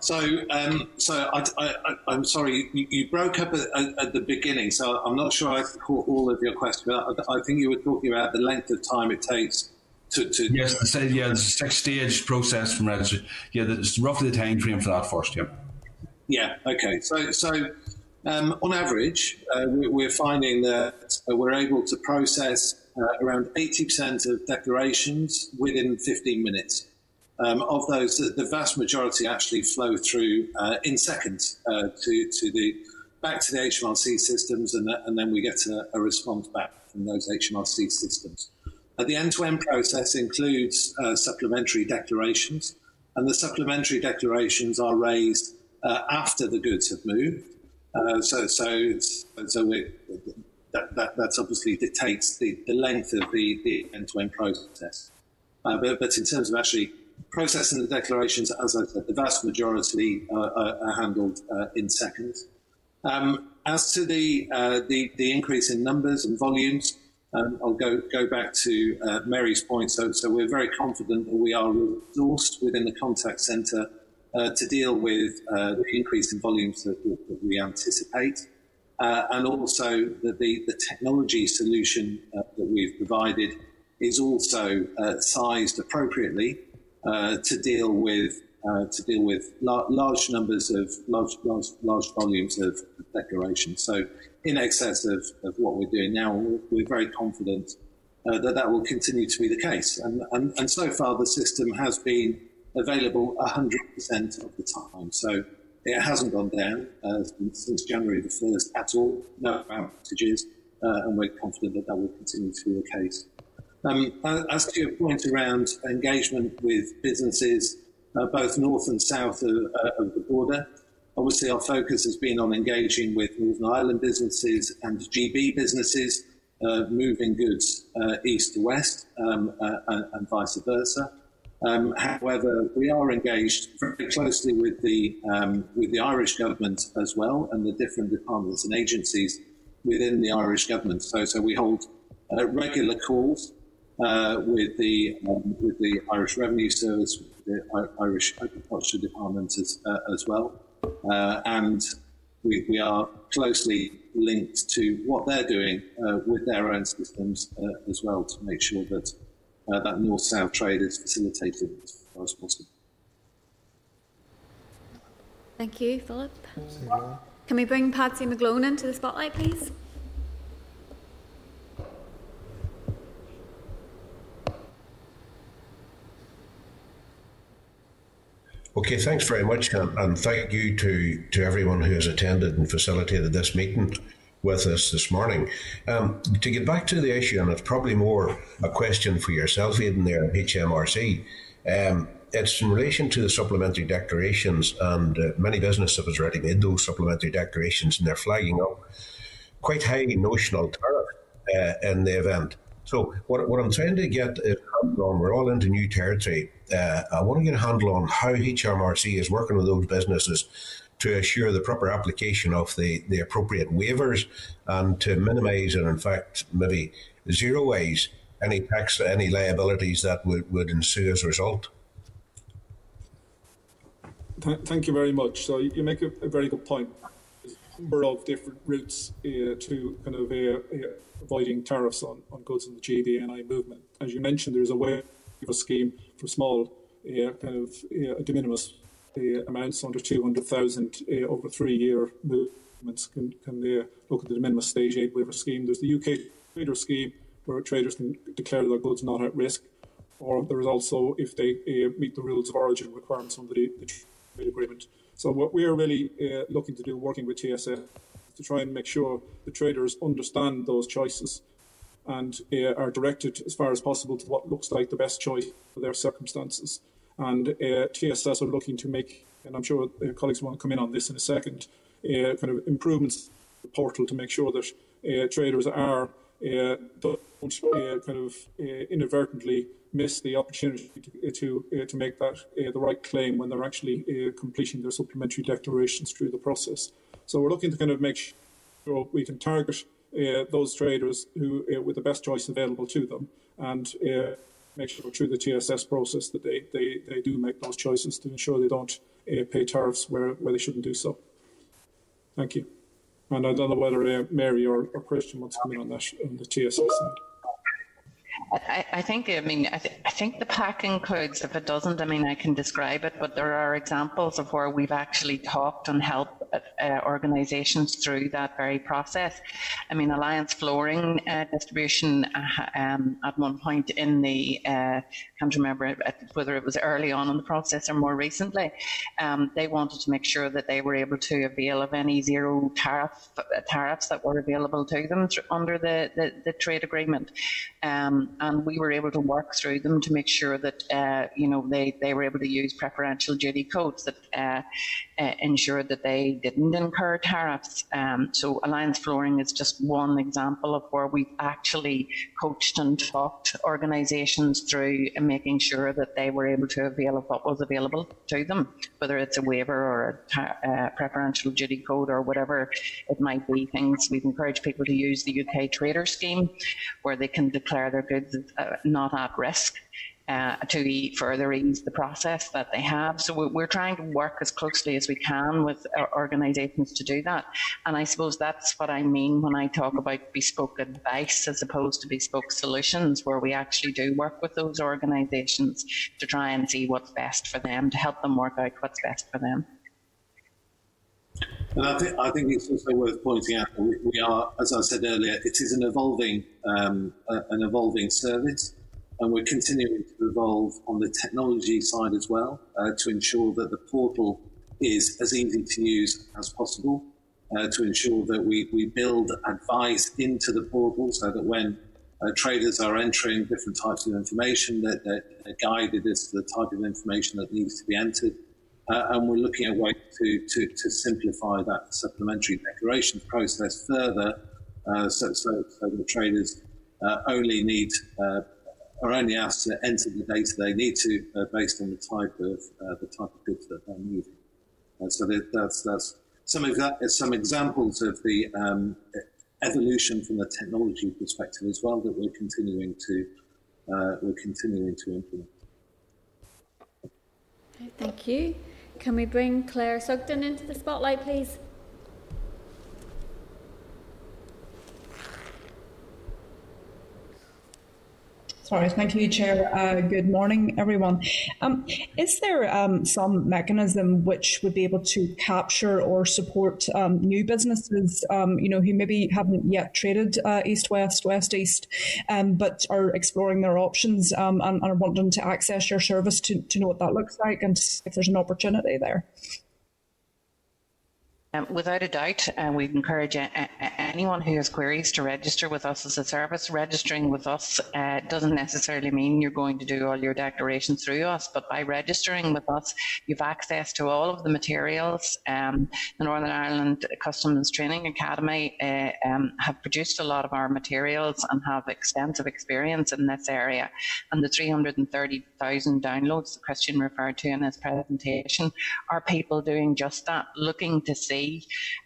So, um, so I, am sorry, you, you, broke up at, at, the beginning, so I'm not sure I caught all of your question. I, I, think you were talking about the length of time it takes to. to yes, I said yeah, there's a six-stage process from registry. Yeah, it's roughly the time frame for that first. Yeah. Yeah. Okay. So, so um, on average, uh, we're finding that uh, we're able to process uh, around 80% of declarations within 15 minutes. Um, of those, the vast majority actually flow through uh, in seconds uh, to, to the back to the HMRC systems, and, and then we get a, a, response back from those HMRC systems. the end-to-end process includes uh, supplementary declarations, and the supplementary declarations are raised after the goods have moved. Uh, so, so, so that, that that's obviously dictates the, the length of the, the end-to-end process. Uh, but, but in terms of actually processing the declarations, as I said, the vast majority uh, are, are, handled uh, in seconds. Um, as to the, uh, the, the increase in numbers and volumes, um, I'll go go back to uh, Mary's point. So, so we're very confident that we are resourced within the contact centre uh, to deal with uh, the increase in volumes that, that we anticipate. Uh, and also that the, the technology solution uh, that we've provided is also uh, sized appropriately uh, to deal with to deal with la- large numbers of large, large, large volumes of declarations. So in excess of, of what we're doing now, we're, we're very confident that that will continue to be the case. And, and, and so far, the system has been available 100% of the time. So it hasn't gone down uh, since January the 1st at all, no outages, uh, and we're confident that that will continue to be the case. Um, as to your point around engagement with businesses, uh, both north and south of, uh, of, the border, obviously our focus has been on engaging with Northern Ireland businesses and GB businesses, uh, moving goods uh, east to west um, and, and vice versa. Um, however, we are engaged very closely with the um, with the Irish government as well, and the different departments and agencies within the Irish government. So, so we hold uh, regular calls uh, with the um, with the Irish Revenue Service, the Irish Agriculture Department as, uh, as well, uh, and we, we are closely linked to what they're doing uh, with their own systems uh, as well to make sure that uh, that north-south trade is facilitated as far as possible. Thank you, Philip. Can we bring Patsy McGlone into the spotlight, please? Okay, thanks very much, and, and, thank you to, to everyone who has attended and facilitated this meeting with us this morning. Um, to get back to the issue, and it's probably more a question for yourself, Aidan, there at HMRC. Um, it's in relation to the supplementary declarations, and uh, many businesses have already made those supplementary declarations, and they're flagging up quite high notional tariff uh, in the event. So, what, what I'm trying to get is on, we're all into new territory uh, I want to get a handle on how HMRC is working with those businesses to assure the proper application of the, the appropriate waivers and to minimise and, in fact, maybe zeroise any tax, any liabilities that would, would ensue as a result. Thank you very much. So you make a, a very good point. A number of different routes uh, to kind of uh, uh, avoiding tariffs on, on goods in the GBNI movement. As you mentioned, there's a waiver scheme for small uh, kind of uh, de minimis uh, amounts under 200,000 uh, over three year movements can, can uh, look at the de minimis state aid waiver scheme. There's the UK trader scheme where traders can declare their goods not at risk. Or there is also if they uh, meet the rules of origin requirements under the, the trade agreement. So what we are really looking to do, working with TSS, to try and make sure the traders understand those choices and are directed as far as possible to what looks like the best choice for their circumstances. And uh, TSS are looking to make, and I'm sure uh, colleagues want to come in on this in a second, uh, kind of improvements to the portal to make sure that uh, traders are uh, don't kind of inadvertently miss the opportunity to to, to make that the right claim when they're actually completing their supplementary declarations through the process. So we're looking to kind of make sure we can target uh, those traders who uh, with the best choice available to them and uh, make sure through the TSS process that they, they, they do make those choices to ensure they don't uh, pay tariffs where, where they shouldn't do so. Thank you. And I don't know whether uh, Mary or, or Christian wants to come in on that on the TSS side. I, I, think, I mean, I, th- I, think the pack includes, if it doesn't, I mean, I can describe it, but there are examples of where we've actually talked and helped uh, organisations through that very process. I mean, Alliance Flooring uh, Distribution uh, um, at one point in the, uh, can't remember whether it was early on in the process or more recently, um, they wanted to make sure that they were able to avail of any zero tariff tariffs that were available to them under the, the, the trade agreement. Um, and we were able to work through them to make sure that uh, you know they, they were able to use preferential duty codes that uh, that they didn't incur tariffs. Um, so Alliance Flooring is just one example of where we've actually coached and talked organisations through making sure that they were able to avail of what was available to them, whether it's a waiver or a uh, preferential duty code or whatever it might be. Things we've encouraged people to use the UK Trader Scheme, where they can declare their goods uh, not at risk uh, to further ease the process that they have. So we're trying to work as closely as we can with organisations to do that. And I suppose that's what I mean when I talk about bespoke advice as opposed to bespoke solutions, where we actually do work with those organisations to try and see what's best for them, to help them work out what's best for them. And I think, I think it's also worth pointing out that we, are, as I said earlier, it is an evolving um, an evolving service, and we're continuing to evolve on the technology side as well uh, to ensure that the portal is as easy to use as possible. Uh, to ensure that we, we build advice into the portal so that when uh, traders are entering different types of information, that they're, they're guided as to the type of information that needs to be entered uh, and we're looking at ways to, to, to, simplify that supplementary declaration process further uh, so, so, so the traders uh, only need are only asked to enter the data they need to uh, based on the type of uh, the type of goods that they're moving. so that's that's some exa- some examples of the um, evolution from the technology perspective as well that we're continuing to we're continuing to implement. Thank you. Can we bring Claire Sugden into the spotlight, please? Sorry, thank you, Chair. Uh, good morning, everyone. Um, is there um, some mechanism which would be able to capture or support um, new businesses, um, you know, who maybe haven't yet traded uh, east-west, west-east, um, but are exploring their options um, and, and, are wanting to access your service to, to know what that looks like and if there's an opportunity there? Um, without a doubt, uh, we'd encourage a, a, anyone who has queries to register with us as a service. Registering with us uh, doesn't necessarily mean you're going to do all your declarations through us, but by registering with us, you've access to all of the materials. Um, the Northern Ireland Customs Training Academy uh, um, have produced a lot of our materials and have extensive experience in this area. And the 330,000 downloads that Christian referred to in his presentation are people doing just that, looking to see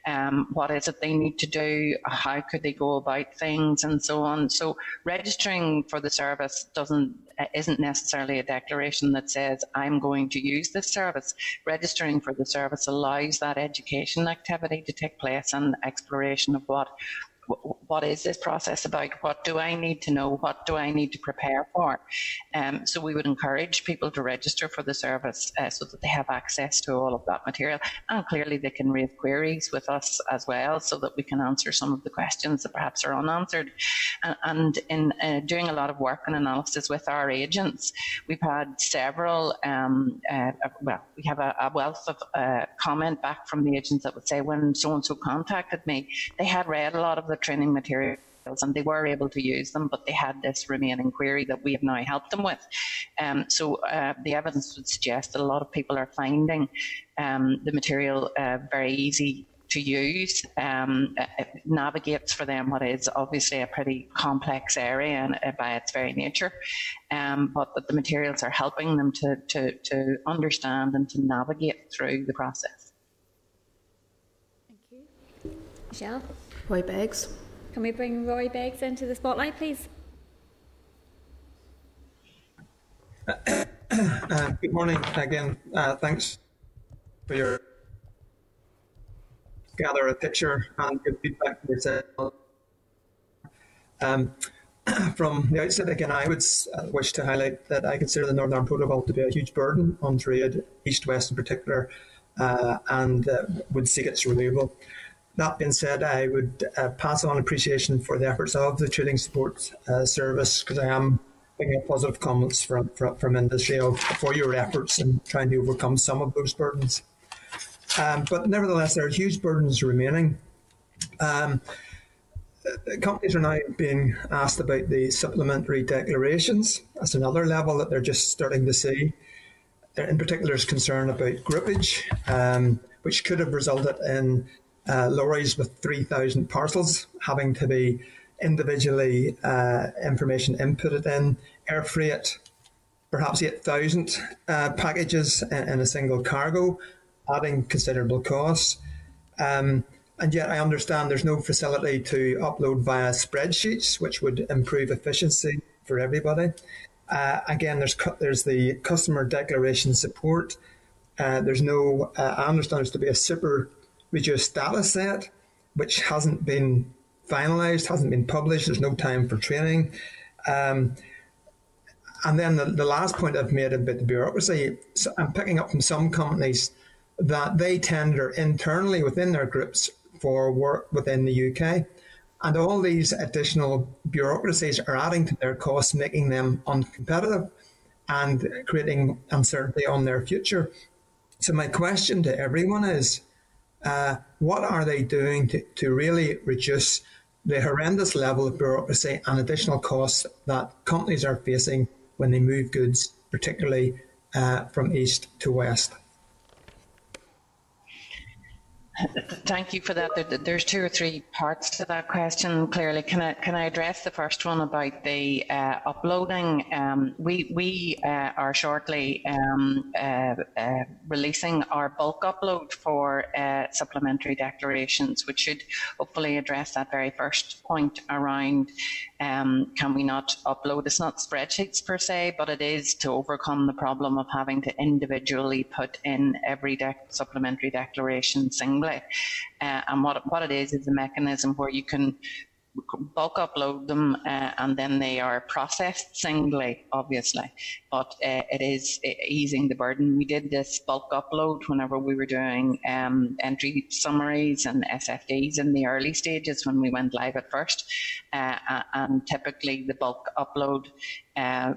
um, what is it they need to do, how could they go about things, and so on. So registering for the service doesn't uh, isn't necessarily a declaration that says I'm going to use this service. Registering for the service allows that education activity to take place and exploration of what what is this process about? What do I need to know? What do I need to prepare for? Um, so we would encourage people to register for the service uh, so that they have access to all of that material. And clearly they can raise queries with us as well so that we can answer some of the questions that perhaps are unanswered. And, and in uh, doing a lot of work and analysis with our agents, we've had several, um, uh, well, we have a, a wealth of uh, comment back from the agents that would say when so-and-so contacted me, they had read a lot of the training materials and they were able to use them, but they had this remaining query that we have now helped them with. Um, so uh, the evidence would suggest that a lot of people are finding um, the material uh, very easy to use. Um, navigates for them what is obviously a pretty complex area and, uh, by its very nature, um, but that the materials are helping them to, to, to understand and to navigate through the process. Thank you. Michelle? Roy Beggs. Can we bring Roy Beggs into the spotlight, please? Uh, uh, good morning again. Uh, thanks for your gather a picture and give feedback from yourself. Um, from the outset, again, I would uh, wish to highlight that I consider the Northern Ireland Protocol to be a huge burden on trade, East West in particular, uh, and uh, would seek its removal. That being said, I would uh, pass on appreciation for the efforts of the Trading Support uh, Service because I am getting positive comments from, from, from industry for your efforts in trying to overcome some of those burdens. Um, but nevertheless, there are huge burdens remaining. Um, companies are now being asked about the supplementary declarations. That's another level that they're just starting to see. In particular, is concern about groupage, um, which could have resulted in uh, lorries with 3,000 parcels having to be individually uh, information inputted in, air freight, perhaps 8,000 uh, packages in, in, a single cargo, adding considerable costs. Um, and yet, I understand there's no facility to upload via spreadsheets, which would improve efficiency for everybody. Uh, again, there's cu- there's the customer declaration support. Uh, there's no. Uh, I understand there's to be a super reduced data set, which hasn't been finalised, hasn't been published. There's no time for training. Um, and then the, the last point I've made about the bureaucracy, so I'm picking up from some companies that they tender internally within their groups for work within the UK. And all these additional bureaucracies are adding to their costs, making them uncompetitive and creating uncertainty on their future. So, my question to everyone is uh, what are they doing to, to really reduce the horrendous level of bureaucracy and additional costs that companies are facing when they move goods, particularly uh, from east to west? Thank you for that. there's two or three parts to that question. Clearly, can I can I address the first one about the uh, uploading? Um, we we uh, are shortly um, uh, uh releasing our bulk upload for uh, supplementary declarations, which should hopefully address that very first point around um, can we not upload? It's not spreadsheets per se, but it is to overcome the problem of having to individually put in every de- supplementary declaration singly. Uh, and what what it is is a mechanism where you can bulk upload them uh, and then they are processed singly, obviously. But uh, it is easing the burden. We did this bulk upload whenever we were doing um, entry summaries and SFDs in the early stages when we went live at first. Uh, and typically the bulk upload uh,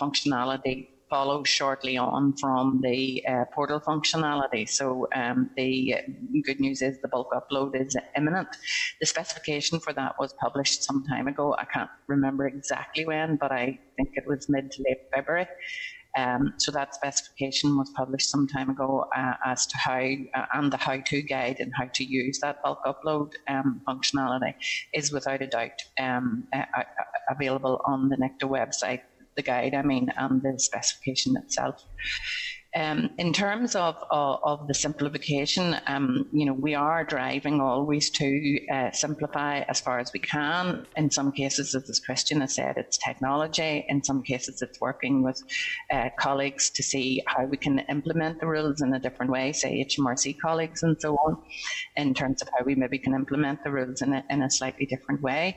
functionality follows shortly on from the uh, portal functionality. So um, the good news is the bulk upload is imminent. The specification for that was published some time ago. I can't remember exactly when, but I think it was mid to late February. Um, so that specification was published some time ago uh, as to how uh, and the how-to guide and how to use that bulk upload um, functionality is without a doubt um, uh, available on the NICTA website the guide, I mean, and the specification itself. Um, in terms of, of, of the simplification, um, you know, we are driving always to uh, simplify as far as we can. In some cases, as this Christian has said, it's technology. In some cases, it's working with uh, colleagues to see how we can implement the rules in a different way, say HMRC colleagues and so on, in terms of how we maybe can implement the rules in a, in a slightly different way.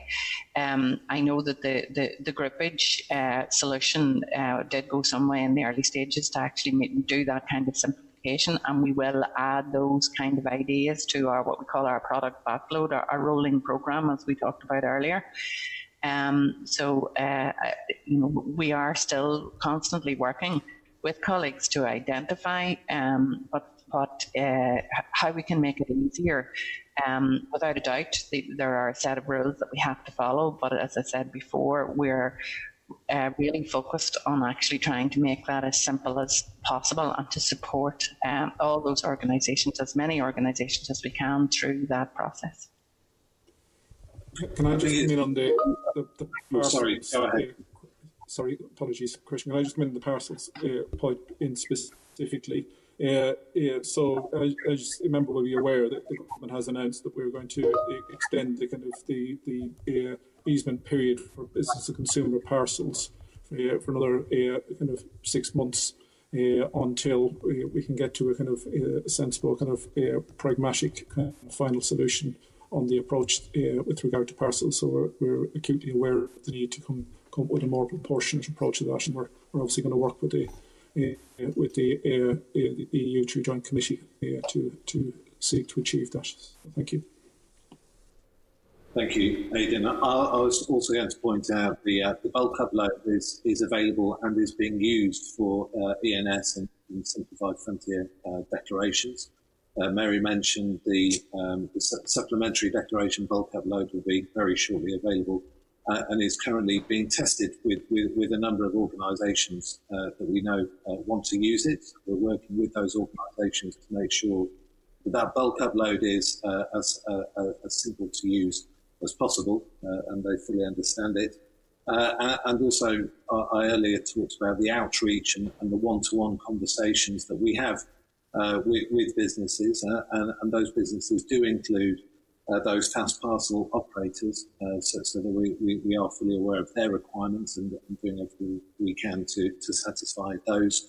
Um, I know that the, the, the groupage uh, solution uh, did go some way in the early stages to actually make do that kind of simplification and we will add those kind of ideas to our what we call our product backlog, our, our rolling program as we talked about earlier. Um, so uh, you know we are still constantly working with colleagues to identify um, what uh, how we can make it easier. Um, without a doubt, the, there are a set of rules that we have to follow, but as I said before, we're uh, really focused on actually trying to make that as simple as possible and to support um, all those organisations, as many organisations as we can through that process. Can I just come in on the, the, the parcels? sorry, go ahead. Uh, sorry, apologies, Christian. Can I just come in the parcels uh, point in specifically? Uh, yeah, so I, I, just remember we'll be aware that the government has announced that we're going to extend the kind of the the uh, easement period for business to consumer parcels for, for another uh, kind of six months uh, until we can get to a kind of uh, sensible, kind of uh, pragmatic kind of final solution on the approach uh, with regard to parcels. So we're, we're, acutely aware of the need to come come up with a more proportionate approach to that, and we're, we're obviously going to work with the uh, with the, the EU Joint Committee to to seek to achieve that. Thank you. Thank you, Aidan. I, was also going to point out the uh, the bulk upload is, is available and is being used for uh, ENS and, and, simplified frontier uh, declarations. Uh, Mary mentioned the, um, the su- supplementary declaration bulk upload will be very shortly available uh, and is currently being tested with, with, with a number of organisations uh, that we know want to use it. We're working with those organisations to make sure that that bulk upload is as, as simple to use as possible, uh, and they fully understand it. Uh, and also, I earlier talked about the outreach and, and the one-to-one conversations that we have uh, with, with, businesses, and, and, those businesses do include uh, those fast parcel operators, uh, so, so, that we, we, we, are fully aware of their requirements and, and doing everything we can to, to satisfy those.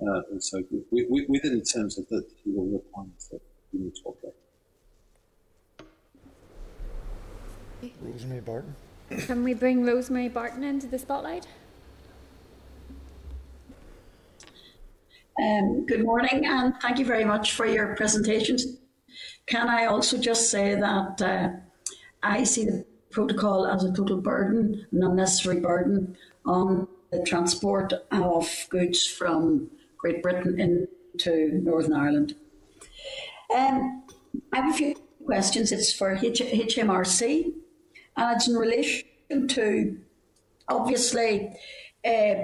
Uh, so we, we, within terms of the legal requirements that we need to operate. Rosemary Barton. Can we bring Rosemary Barton into the spotlight? Um, good morning, and thank you very much for your presentations. Can I also just say that uh, I see the protocol as a total burden, an unnecessary burden on the transport of goods from Great Britain into Northern Ireland. Um, I have a few questions. It's for H- HMRC and it's in relation to obviously uh,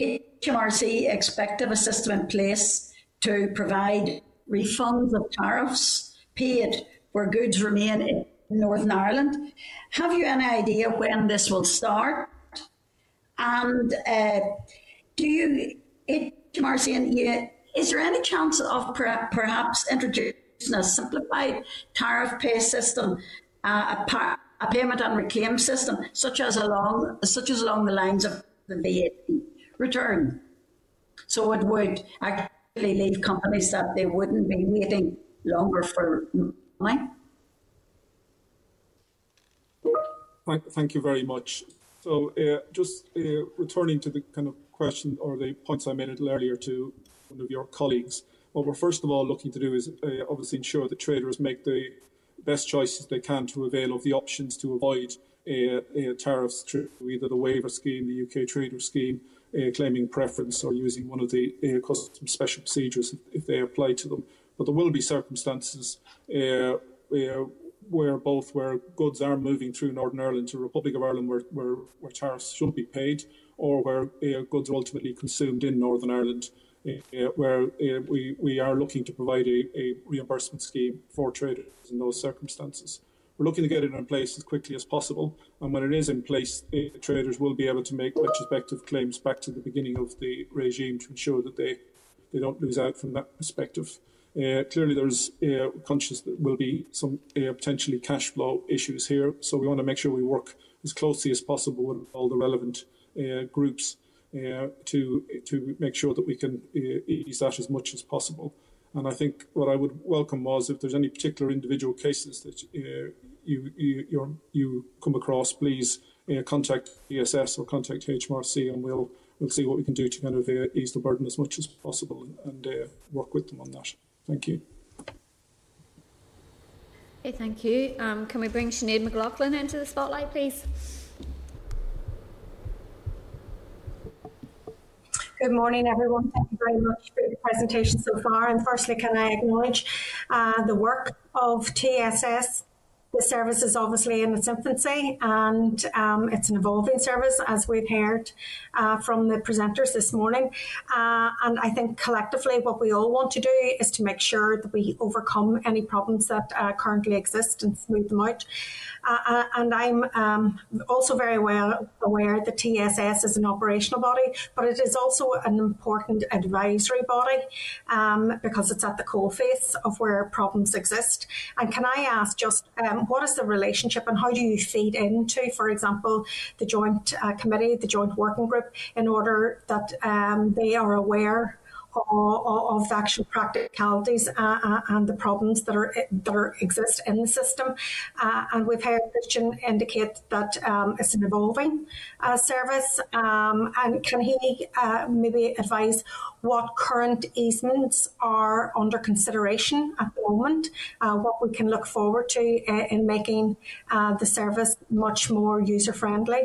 HMRC expect have a system in place to provide refunds of tariffs paid where goods remain in Northern Ireland. Have you any idea when this will start? And uh, do you, HMRC, is there any chance of perhaps introducing a simplified tariff pay system, uh, a payment and reclaim system, such as along such as along the lines of the VAT return. So it would actually leave companies that they wouldn't be waiting longer for money. thank, thank you very much. So, uh, just uh, returning to the kind of question or the points I made a little earlier to one of your colleagues, what we're first of all looking to do is uh, obviously ensure that traders make the best choices they can to avail of the options to avoid uh, uh, tariffs through either the waiver scheme, the UK trader scheme, uh, claiming preference, or using one of the uh, custom special procedures if, they apply to them. But there will be circumstances uh, where both where goods are moving through Northern Ireland to the Republic of Ireland where, where, where tariffs should be paid, or where uh, goods are ultimately consumed in Northern Ireland, uh, where uh, we, we are looking to provide a, a reimbursement scheme for traders in those circumstances. We're looking to get it in place as quickly as possible, and when it is in place, traders will be able to make retrospective claims back to the beginning of the regime to ensure that they, they don't lose out from that perspective. Uh, clearly, there's uh, conscious that will be some uh, potentially cash flow issues here, so we want to make sure we work as closely as possible with all the relevant uh, groups uh, to to make sure that we can uh, ease that as much as possible. And I think what I would welcome was if there's any particular individual cases that you you you come across, please contact TSS or contact HMRC, and we'll we'll see what we can do to kind of ease the burden as much as possible and work with them on that. Thank you. Okay, thank you. Um, can we bring Sinead McLaughlin into the spotlight, please? Good morning, everyone. Thank you very much for the presentation so far. And firstly, can I acknowledge uh, the work of TSS the service is obviously in its infancy and um, it's an evolving service, as we've heard uh, from the presenters this morning. Uh, and I think collectively, what we all want to do is to make sure that we overcome any problems that uh, currently exist and smooth them out. Uh, uh, and I'm um, also very well aware that TSS is an operational body, but it is also an important advisory body um, because it's at the coalface of where problems exist. And can I ask just um, what is the relationship and how do you feed into, for example, the joint uh, committee, the joint working group, in order that um, they are aware of the actual practicalities uh, uh, and the problems that are that are, exist in the system. Uh, and we've heard Christian indicate that um, it's an evolving uh, service. Um, and can he uh, maybe advise what current easements are under consideration at the moment, uh, what we can look forward to in making the service much more user friendly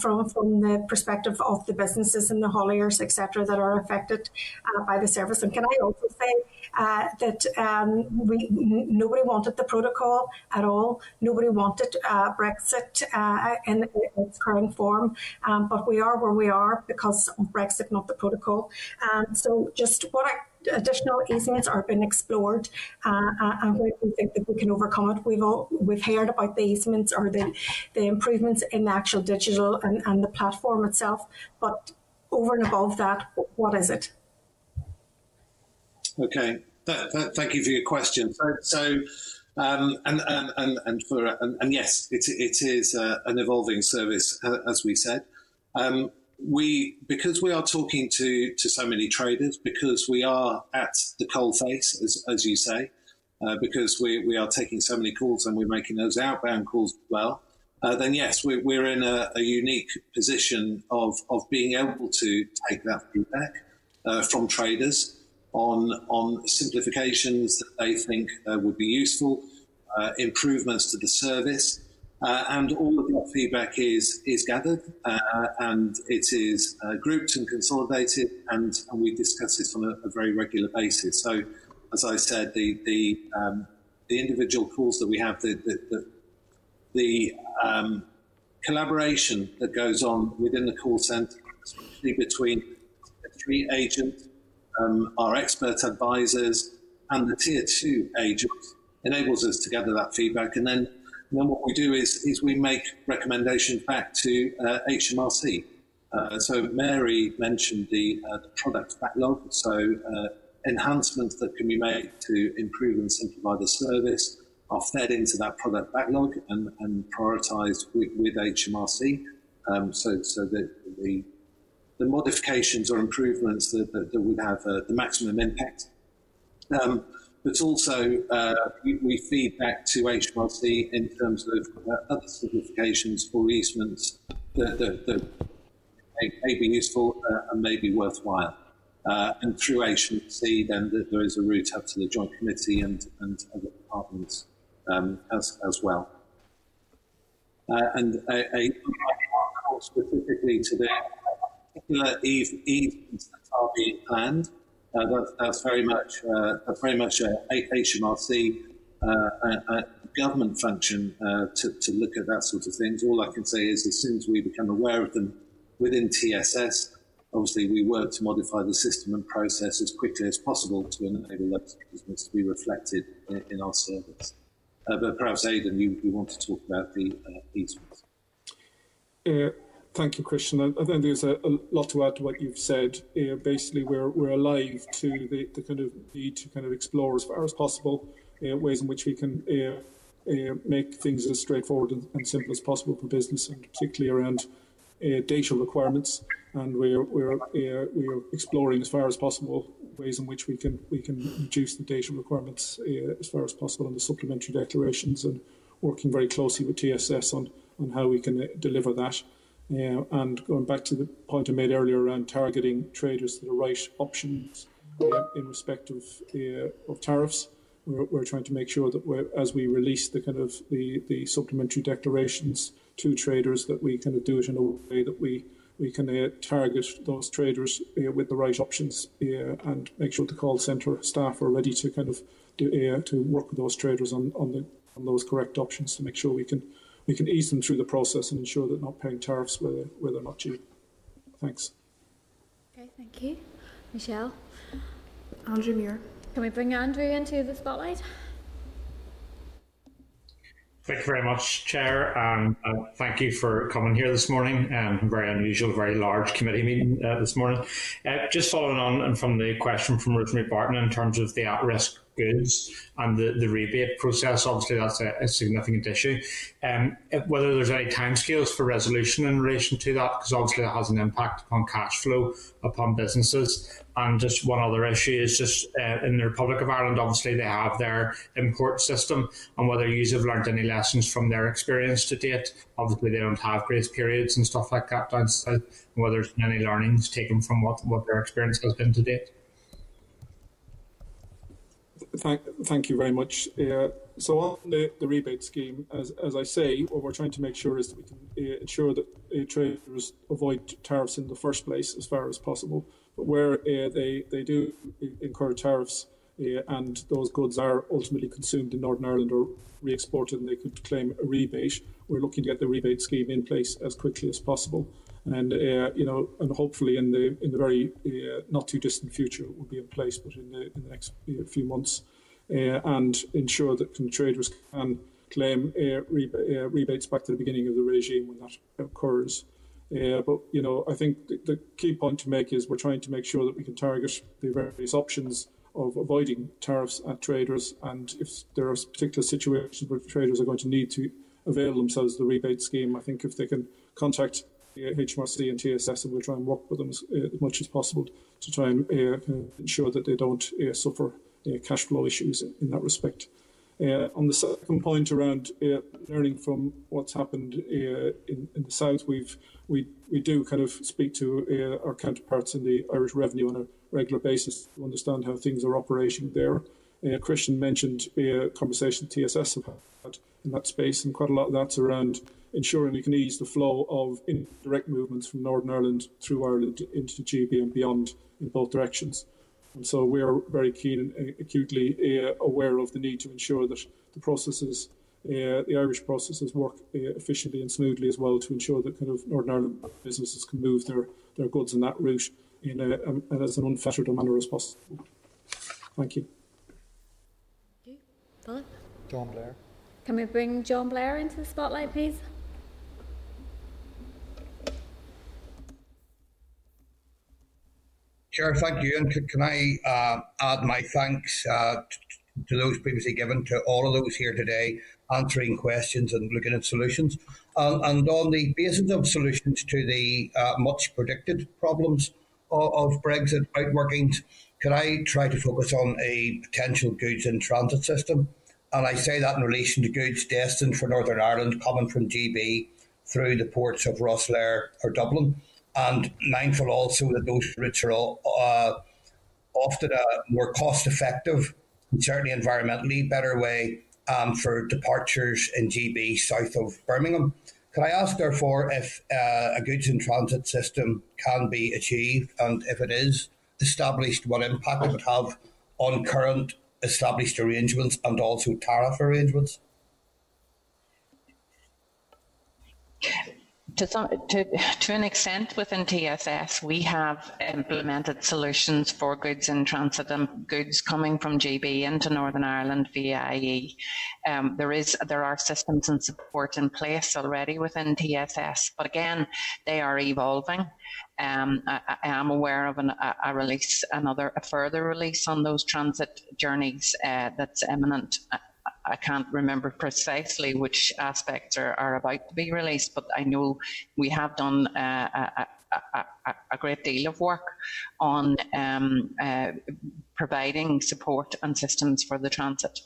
from from the perspective of the businesses and the hauliers, etc., that are affected uh, by the service. And can I also say uh, that um, we nobody wanted the protocol at all. Nobody wanted uh, Brexit uh, in its current form, um, but we are where we are because of Brexit, not the protocol. And so, just what additional easements are being explored uh, uh, and we think that we can overcome it. We've all, we've heard about the easements or the, the improvements in the actual digital and, and the platform itself, but over and above that, what is it? Okay, th- th- thank you for your question. So, so um, and, and, and, and, for and, and yes, it, it is uh, an evolving service, uh, as we said. Um, we because we are talking to to so many traders, because we are at the coal face, as, as you say, uh, because we, we are taking so many calls and we're making those outbound calls as well. Uh, then yes, we're, we're in a, a, unique position of of being able to take that feedback uh, from traders on on simplifications that they think uh, would be useful, uh, improvements to the service, uh, and all of that feedback is is gathered uh, and it is uh, grouped and consolidated, and, and we discuss this on a, a, very regular basis. So, as I said, the the um, the individual calls that we have, the the, the, the um, collaboration that goes on within the call centre, especially between the three agents um, our expert advisors, and the tier two agents enables us to gather that feedback. And then, and then what we do is, is we make recommendations back to uh, HMRC. Uh, so Mary mentioned the, uh, the product backlog. So uh, enhancements that can be made to improve and simplify the service are fed into that product backlog and, and prioritised with, with HMRC. Um, so, so that the the modifications or improvements that, that, that would have uh, the maximum impact. Um, but also uh, we, we, feed back to HMRC in terms of uh, other simplifications for easements that, that, that may, may, be useful uh, and may be worthwhile. Uh, and through HMRC, then there is a route up to the Joint Committee and, and other departments um, as, as well. Uh, and a, a specifically to the particular that are being planned uh, that's, that's, very much uh, that's very much a HMRC uh, a, a government function uh, to, to look at that sort of things. All I can say is as soon as we become aware of them within TSS, obviously we work to modify the system and process as quickly as possible to enable those to be reflected in, in our service. Uh, but perhaps Aidan, you, you want to talk about the uh, easements. Thank you, Christian. I, think there's a, a, lot to add to what you've said. Basically, we're, we're alive to the, the kind of need to kind of explore as far as possible uh, ways in which we can uh, uh make things as straightforward and, and, simple as possible for business, and particularly around data requirements. And we're we're we're exploring as far as possible ways in which we can we can reduce the data requirements as far as possible on the supplementary declarations, and working very closely with TSS on on how we can deliver that. Uh, and going back to the point I made earlier around targeting traders to the right options uh, in respect of, uh, of tariffs, we're, we're, trying to make sure that as we release the kind of the, the supplementary declarations to traders, that we kind of do it in a way that we we can uh, target those traders with the right options and make sure the call center staff are ready to kind of to work with those traders on, on the on those correct options to make sure we can we can ease them through the process and ensure that not paying tariffs where, where they're not due. Thanks. Okay, thank you. Michelle? Andrew Muir. Can we bring Andrew into the spotlight? Thank you very much, Chair, and uh, thank you for coming here this morning. Um, very unusual, very large committee meeting uh, this morning. Uh, just following on from the question from Rosemary Barton in terms of the at-risk goods and the, the rebate process. Obviously, that's a, a significant issue. Um, whether there's any timescales for resolution in relation to that, because obviously that has an impact upon cash flow upon businesses. And just one other issue is just uh, in the Republic of Ireland, obviously they have their import system, and whether you have learned any lessons from their experience to date. Obviously, they don't have grace periods and stuff like that down south. Whether there's been any learnings taken from what, what their experience has been to date thank, thank you very much. Uh, so on the, the rebate scheme, as, as I say, what we're trying to make sure is that we can uh, ensure that uh, traders avoid tariffs in the first place as far as possible. But where uh, they, they do incur tariffs uh, and those goods are ultimately consumed in Northern Ireland or re-exported and they could claim a rebate, we're looking to get the rebate scheme in place as quickly as possible and uh, you know, and hopefully in the in the very uh, not too distant future it will be in place, but in the in the next uh, few months, uh, and ensure that traders can claim uh, uh, rebates back to the beginning of the regime when that occurs. but you know, I think the, the, key point to make is we're trying to make sure that we can target the various options of avoiding tariffs at traders, and if there are particular situations where traders are going to need to avail themselves of the rebate scheme, I think if they can contact HMRC and TSS, and we'll try and work with them as, uh, as much as possible to try and uh, ensure that they don't uh, suffer cash flow issues in, that respect. on the second point around learning from what's happened in, in, the south, we've we we do kind of speak to our counterparts in the Irish Revenue on a regular basis to understand how things are operating there. Uh, Christian mentioned a uh, conversation TSS have had in that space, and quite a lot of that's around ensuring we can ease the flow of indirect movements from Northern Ireland through Ireland into GB and beyond in both directions. And so we are very keen and acutely uh, aware of the need to ensure that the processes, uh, the Irish processes, work uh, efficiently and smoothly as well to ensure that kind of Northern Ireland businesses can move their, their goods in that route in a, um, as an unfettered manner as possible. Thank you. Thank you. Philip? John Blair. Can we bring John Blair into the spotlight, please? Chair, thank you. And can I uh, add my thanks uh, to those previously given to all of those here today, answering questions and looking at solutions. Um, and on the basis of solutions to the uh, much predicted problems of, of Brexit outworkings, could I try to focus on a potential goods in transit system? And I say that in relation to goods destined for Northern Ireland coming from GB through the ports of Rosslare or Dublin, and mindful also that those routes are all, uh, often a more cost effective certainly environmentally better way um, for departures in GB south of Birmingham. Can I ask, therefore, if uh, a goods in transit system can be achieved, and if it is established, what impact it would have on current established arrangements and also tariff arrangements? To, some, to, to an extent within TSS, we have implemented solutions for goods in transit and goods coming from GB into Northern Ireland via IE. Um, there is there are systems and support in place already within TSS, but again, they are evolving. Um, I, I, am aware of an, a, a, release, another a further release on those transit journeys uh, that's imminent I can't remember precisely which aspects are, are about to be released, but I know we have done uh, a, a, a, great deal of work on um, uh, providing support and systems for the transit.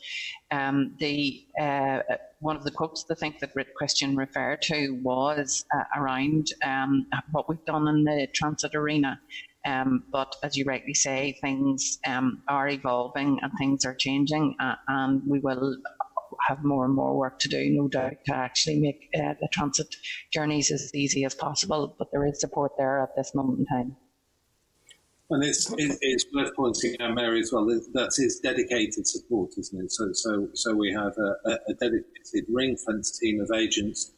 Um, the uh, one of the quotes I think that Christian referred to was uh, around um, what we've done in the transit arena. Um, but as you rightly say, things um, are evolving and things are changing, uh, and we will have more and more work to do, no doubt, to actually make uh, the transit journeys as easy as possible. But there is support there at this moment in time. And it's it's worth pointing out, Mary, as well. That is dedicated support, isn't it? So so so we have a, a dedicated ring fence team of agents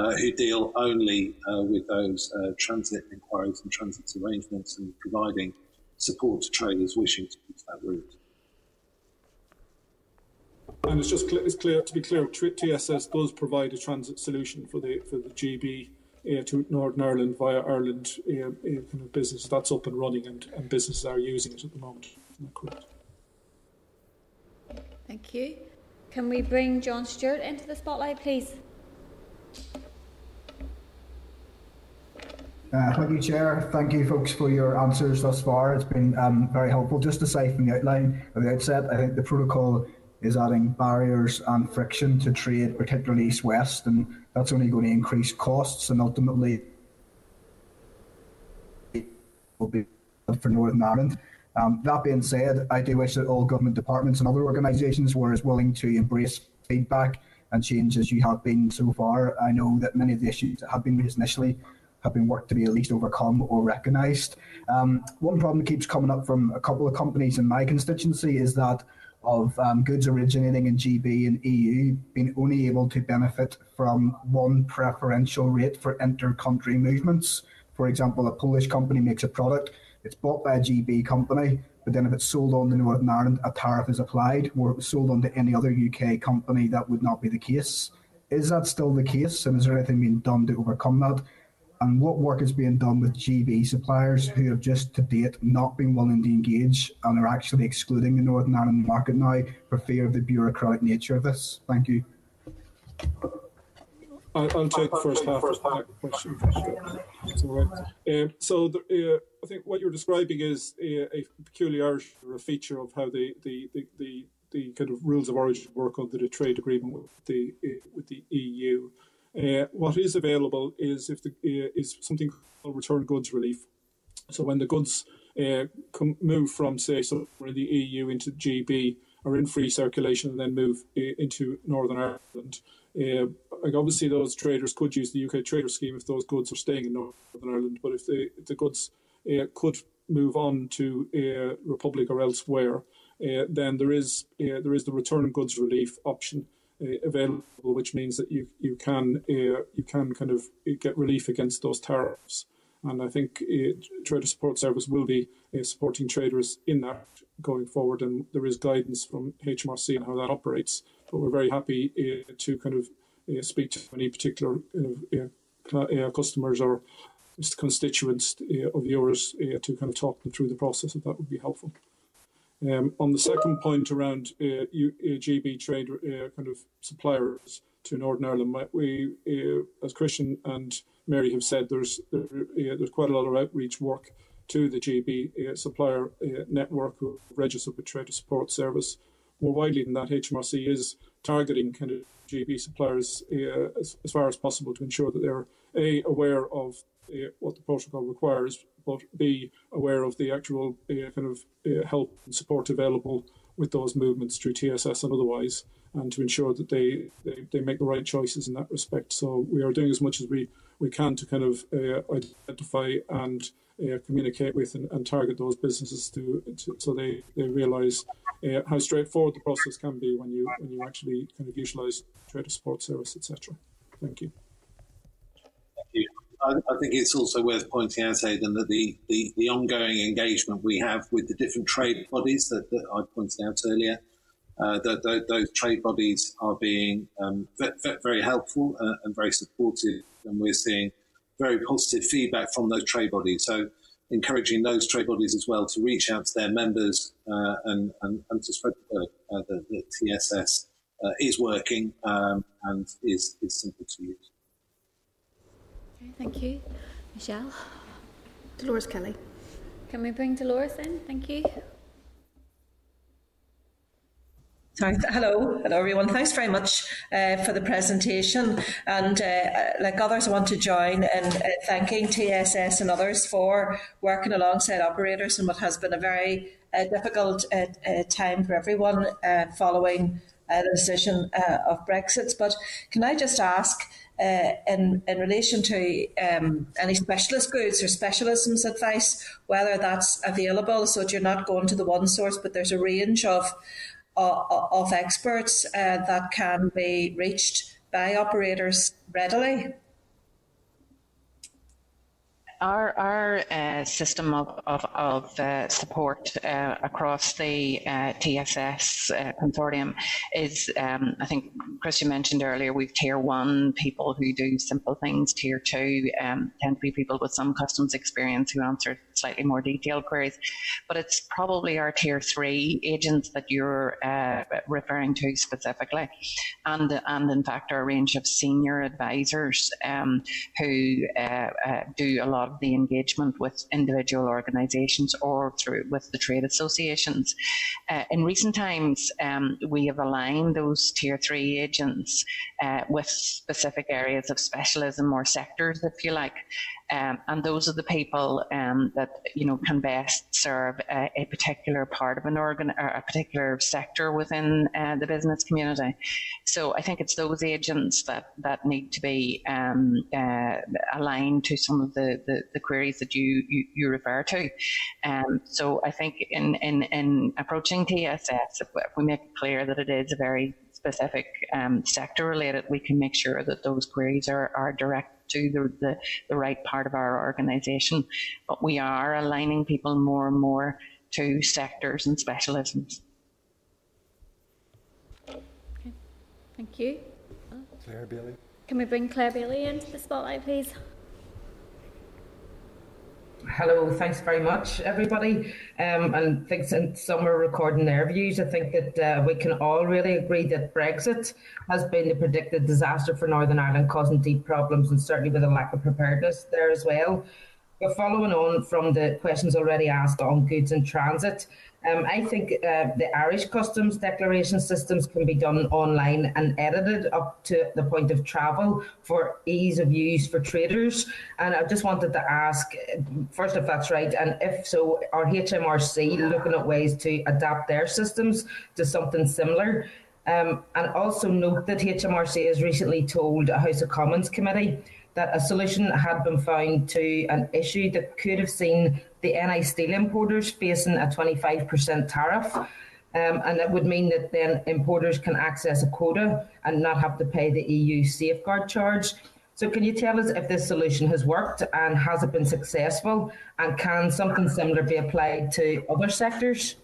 uh, who deal only uh, with those uh, transit inquiries and transit arrangements and providing support to traders wishing to use that route. And it's just clear, it's clear to be clear, TSS does provide a transit solution for the for the GB uh, to Northern Ireland via Ireland uh, uh, kind of business that's up and running and, and businesses are using it at the moment. correct? Thank you. Can we bring John Stewart into the spotlight, please? Uh, thank you, Chair. Thank you, folks, for your answers thus far. It's been um, very helpful. Just to say from the outline at the outset, I think the protocol is adding barriers and friction to trade, particularly east west, and that's only going to increase costs and ultimately will be for Northern Ireland. Um, that being said, I do wish that all government departments and other organisations were as willing to embrace feedback and change as you have been so far. I know that many of the issues that have been raised initially have been worked to be at least overcome or recognised. Um, one problem that keeps coming up from a couple of companies in my constituency is that of um, goods originating in GB and EU being only able to benefit from one preferential rate for inter-country movements. For example, a Polish company makes a product, it's bought by a GB company, but then if it's sold on to Northern Ireland, a tariff is applied, or sold on to any other UK company, that would not be the case. Is that still the case, and is there anything being done to overcome that? And what work is being done with GB suppliers who have just to date not been willing to engage and are actually excluding the Northern Ireland market now for fear of the bureaucratic nature of this? Thank you. I'll, take the first half of that question. Um, so the, uh, I think what you're describing is a, a peculiarity or a feature of how the, the, the, the, the kind of rules of origin work under the trade agreement with the uh, with the EU. Uh, what is available is if the uh, is something called return goods relief. So when the goods uh, come, move from say somewhere in the EU into GB or in free circulation and then move uh, into Northern Ireland. Uh, like obviously those traders could use the UK trader scheme if those goods are staying in Northern Ireland, but if the, if the goods uh, could move on to the Republic or elsewhere, then there is there is the return goods relief option uh, Uh, available, which means that you you can uh, you can kind of get relief against those tariffs. And I think uh, Trader Support Service will be uh, supporting traders in that going forward. And there is guidance from HMRC on how that operates. But we're very happy uh, to kind of speak to any particular customers or constituents of yours to kind of talk them through the process if that would be helpful. Um, on the second point around uh, U, uh, GB trade uh, kind of suppliers to Northern Ireland, we, uh, as Christian and Mary have said, there's there, uh, there's quite a lot of outreach work to the GB supplier network who registered with Trader Support Service. More widely than that, HMRC is targeting kind of GB suppliers as, as far as possible to ensure that they're a aware of uh, what the protocol requires, but be aware of the actual uh, kind of uh, help and support available with those movements through TSS and otherwise, and to ensure that they, they, they make the right choices in that respect. So we are doing as much as we, we can to kind of uh, identify and uh, communicate with and, and, target those businesses to, to so they, they realise uh, how straightforward the process can be when you when you actually kind of utilise trader support service, etc. Thank you. I, think it's also worth pointing out, Aidan, that the, the, the, ongoing engagement we have with the different trade bodies that, that I pointed out earlier, uh, that, that, those trade bodies are being um, very helpful uh, and very supportive, and we're seeing very positive feedback from those trade bodies. So, encouraging those trade bodies as well to reach out to their members uh, and, and, and, to spread the word uh, that the TSS uh, is working um, and is, is simple to use. Okay, thank you. Michelle? Dolores Kelly. Can we bring Dolores in? Thank you. Sorry. Hello, hello everyone. Thanks very much uh, for the presentation. And uh, like others, I want to join in uh, thanking TSS and others for working alongside operators in what has been a very uh, difficult uh, uh, time for everyone following the decision of Brexit. But can I just ask? Uh, in, in relation to um, any specialist goods or specialisms advice, whether that's available. So that you're not going to the one source, but there's a range of, of, of experts uh, that can be reached by operators readily our our uh, system of of, of uh, support uh, across the uh, TSS uh, consortium is, um, I think Christian mentioned earlier, we've tier one people who do simple things. Tier two um, tend to be people with some customs experience who answer slightly more detailed queries. But it's probably our tier three agents that you're uh, referring to specifically, and and in fact our range of senior advisors um, who do a lot of the engagement with individual organisations or through with the trade associations. Uh, in recent times, um, we have aligned those tier three agents uh, with specific areas of specialism or sectors, if you like. Um, and those are the people um, that you know can best serve a, a, particular part of an organ or a particular sector within uh, the business community. So I think it's those agents that that need to be um, uh, aligned to some of the, the, the queries that you, you, you refer to. Um, so I think in, in, in approaching TSS, if, we make it clear that it is a very specific um, sector related, we can make sure that those queries are, are direct to the, the, the right part of our organisation. But we are aligning people more and more to sectors and specialisms. Okay. Thank you. Clare Bailey. Can we bring Clare Bailey into the spotlight, please? Hello, thanks very much, everybody. Um, and thanks, and some are recording their views. I think that uh, we can all really agree that Brexit has been the predicted disaster for Northern Ireland, causing deep problems and certainly with a lack of preparedness there as well. But following on from the questions already asked on goods in transit, um, I think uh, the Irish customs declaration systems can be done online and edited up to the point of travel for ease of use for traders. And I just wanted to ask first if that's right, and if so, are HMRC looking at ways to adapt their systems to something similar? Um, and also note that HMRC has recently told a House of Commons committee that a solution had been found to an issue that could have seen the NI steel importers facing a 25% tariff. Um, and that would mean that then importers can access a quota and not have to pay the EU safeguard charge. So, can you tell us if this solution has worked and has it been successful? And can something similar be applied to other sectors?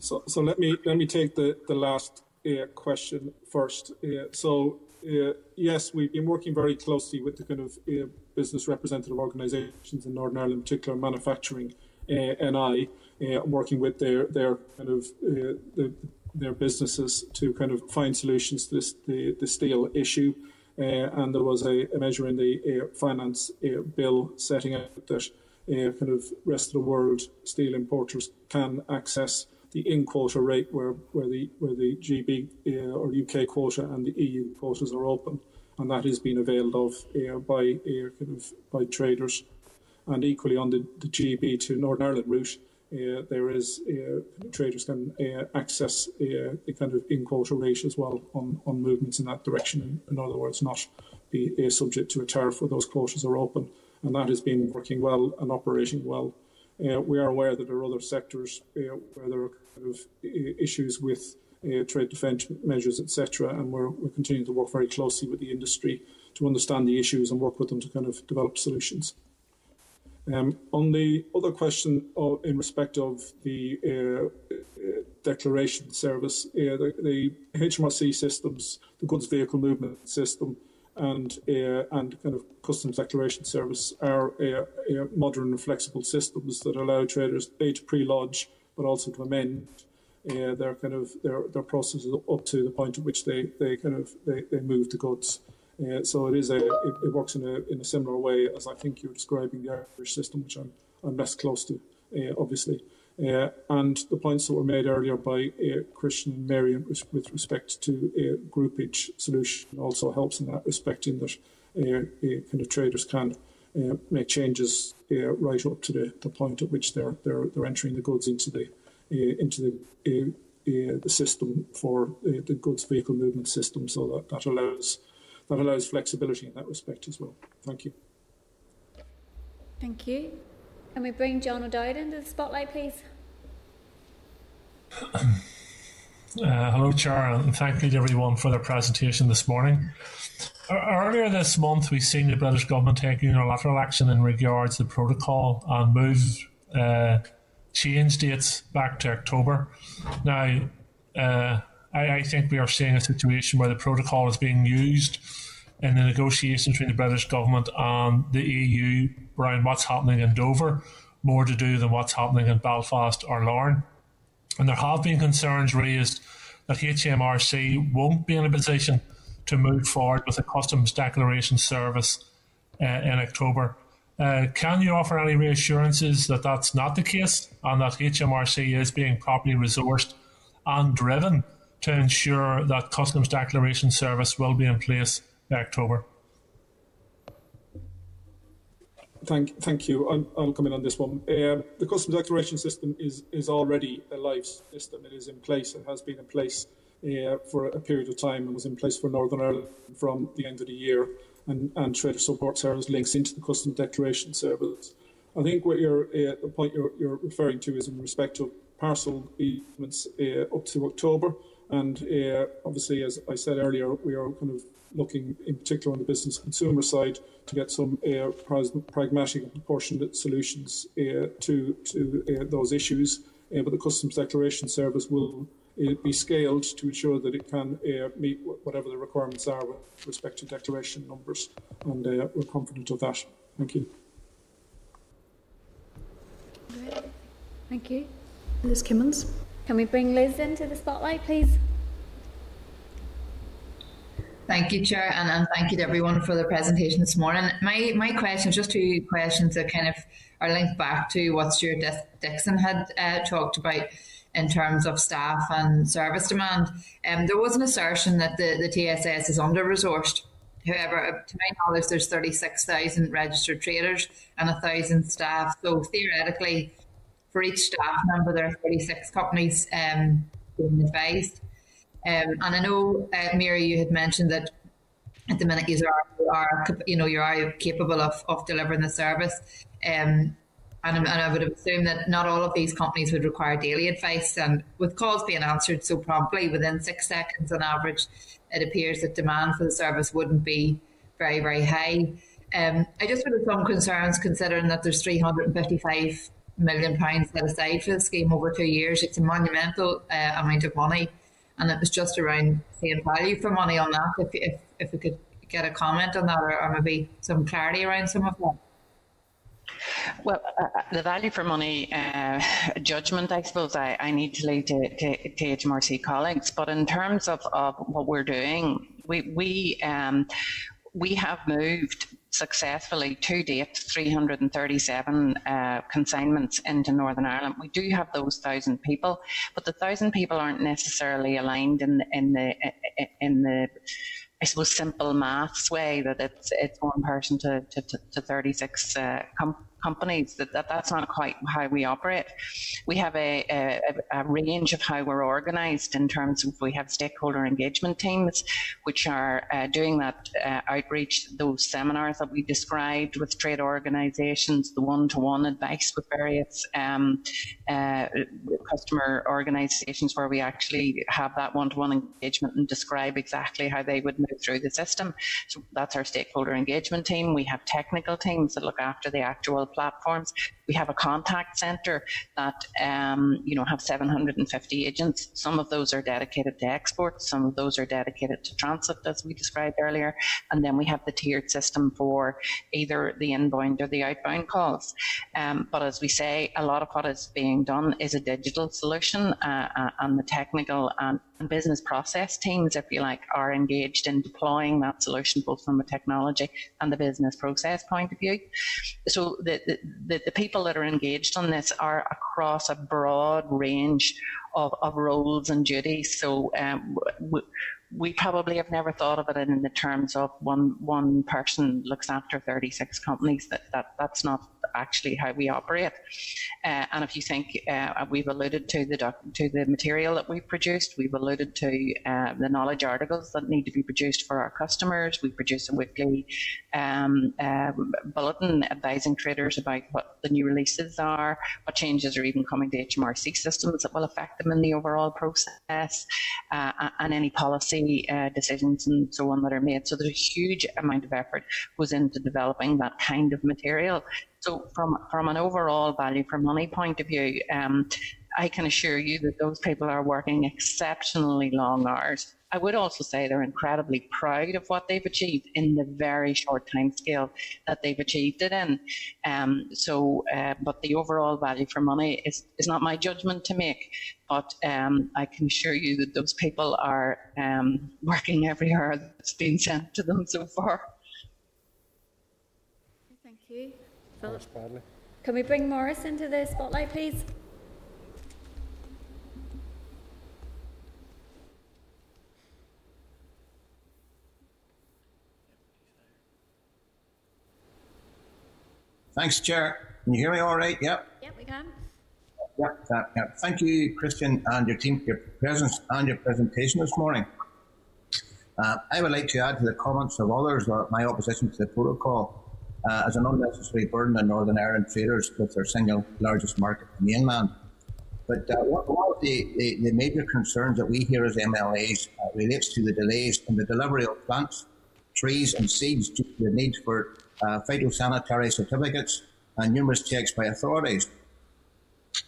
So, so let me let me take the, the last uh, question first. Uh, so uh, yes, we've been working very closely with the kind of uh, business representative organisations in Northern Ireland, in particular manufacturing uh, NI, uh, working with their their kind of the, their businesses to kind of find solutions to this, the the steel issue. and there was a, a, measure in the finance bill setting out that kind of rest of the world steel importers can access the in quota rate where, where the where the GB uh, or UK quota and the EU quotas are open, and that is being availed of uh, by uh, kind of by traders, and equally on the, the GB to Northern Ireland route. Uh, there is uh, traders can uh, access the kind of in quota rate as well on, on movements in that direction. In, in other words, not be subject to a tariff where those quotas are open, and that has been working well and operating well. We are aware that there are other sectors where there are kind of issues with uh, trade defence measures, etc. And we're, we're continuing to work very closely with the industry to understand the issues and work with them to kind of develop solutions. Um, on the other question of, in respect of the uh, uh, declaration service, uh, the, the, HMRC systems, the goods vehicle movement system, and uh, and kind of customs declaration service are uh, uh, modern and flexible systems that allow traders a to pre-lodge but also to amend uh, their kind of their, their processes up to the point at which they, they kind of they, they move the goods. Uh, so it is a it, it, works in a in a similar way as I think you're describing the Irish system, which I'm I'm less close to, uh, obviously. Uh, and the points that were made earlier by uh, Christian and Mary with, with respect to a groupage solution also helps in that respect, in that uh, kind of traders can uh, make changes uh, right up to the, the point at which they're they're they're entering the goods into the uh, into the the system for the goods vehicle movement system, so that that allows that allows flexibility in that respect as well. Thank you. Thank you. Can we bring John O'Dowd into the spotlight, please? Uh, hello, Chair, and thank you to everyone for their presentation this morning. Earlier this month, we've seen the British government take unilateral action in regards to the protocol and move uh, change dates back to October. Now, uh, I, I, think we are seeing a situation where the protocol is being used in the negotiations between the British government and the EU around what's happening in Dover, more to do than what's happening in Belfast or Larne. And there have been concerns raised that HMRC won't be in a position to move forward with a customs declaration service uh, in October. Uh, can you offer any reassurances that that's not the case and that HMRC is being properly resourced and driven to ensure that customs declaration service will be in place October? Thank, thank you. I'll, I'll come in on this one. Uh, the customs declaration system is is already a live system. It is in place. It has been in place uh, for a period of time and was in place for Northern Ireland from the end of the year. And, and Trader Support Service links into the Customs Declaration Service. I think what you're, uh, the point you're, you're, referring to is in respect of parcel payments uh, up to October. And uh, obviously, as I said earlier, we are kind of looking in particular on the business consumer side to get some uh, pragmatic and proportionate solutions uh, to, to uh, those issues. but the Customs Declaration Service will be scaled to ensure that it can uh, meet whatever the requirements are with respect to declaration numbers. And uh, we're confident of that. Thank you. Thank you. Liz Kimmins. Can we bring Liz into the spotlight, please? Thank you, Chair, and, and thank you to everyone for the presentation this morning. My my questions, just two questions that kind of are linked back to what Stewart Dickson had uh, talked about in terms of staff and service demand. Um, there was an assertion that the, the TSS is under resourced. However, uh, to my knowledge, there's 36,000 registered traders and 1,000 staff. So theoretically, for each staff member, there are 36 companies um, being advised. Um, and I know, uh, Mary, you had mentioned that at the minute you are, are you know, you are capable of, of delivering the service. Um, and, and I would assume that not all of these companies would require daily advice. And with calls being answered so promptly within six seconds on average, it appears that demand for the service wouldn't be very, very high. Um, I just have some concerns considering that there's 355 million pounds set aside for the scheme over two years. It's a monumental uh, amount of money, and it was just around seeing value for money on that. If if, if we could get a comment on that, or, or maybe some clarity around some of that. Well, uh, uh, the value for money uh, judgment, I suppose, I, I need to leave to, to, to HMRC colleagues. But in terms of, of what we're doing, we we um, we have moved successfully to date 337 uh, consignments into Northern Ireland. We do have those thousand people, but the thousand people aren't necessarily aligned in in the in the I suppose simple maths way that it's it's one person to to, to 36 uh, companies that, that that's not quite how we operate. We have a, a, a range of how we're organised in terms of we have stakeholder engagement teams, which are uh, doing that uh, outreach, those seminars that we described with trade organisations, the one-to-one advice with various um, uh, customer organisations where we actually have that one-to-one engagement and describe exactly how they would move through the system. So that's our stakeholder engagement team. We have technical teams that look after the actual platforms. We have a contact center that um, you know have 750 agents. Some of those are dedicated to export, some of those are dedicated to transit, as we described earlier, and then we have the tiered system for either the inbound or the outbound calls. Um, but as we say, a lot of what is being done is a digital solution, uh, uh, and the technical and business process teams, if you like, are engaged in deploying that solution both from a technology and the business process point of view. So the, the, the people that are engaged on this are across a broad range of, of roles and duties. So um, we, we probably have never thought of it in the terms of one one person looks after 36 companies. That, that that's not actually how we operate. Uh, and if you think uh, we've alluded to the doc- to the material that we've produced, we've alluded to uh, the knowledge articles that need to be produced for our customers. We produce a weekly um, uh, bulletin advising traders about what the new releases are, what changes are even coming to HMRC systems that will affect them in the overall process, uh, and any policy uh, decisions and so on that are made. So there's a huge amount of effort goes into developing that kind of material. So from from an overall value for money point of view, um, I can assure you that those people are working exceptionally long hours. I would also say they're incredibly proud of what they've achieved in the very short time scale that they've achieved it in. Um, so, uh, but the overall value for money is, is not my judgment to make. But um, I can assure you that those people are um, working every hour that's been sent to them so far. Thank you. Can we bring Morris into the spotlight, please? Thanks, Chair. Can you hear me all right? Yep. Yep, we can. Yep, that, yep. Thank you, Christian, and your team for your presence and your presentation this morning. Uh, I would like to add to the comments of others or my opposition to the protocol uh, as an unnecessary burden on Northern Ireland traders with their single largest market, the mainland. But uh, one of the, the, the, major concerns that we hear as MLAs uh, relates to the delays in the delivery of plants, trees, and seeds due to the need for uh, phytosanitary certificates and numerous checks by authorities.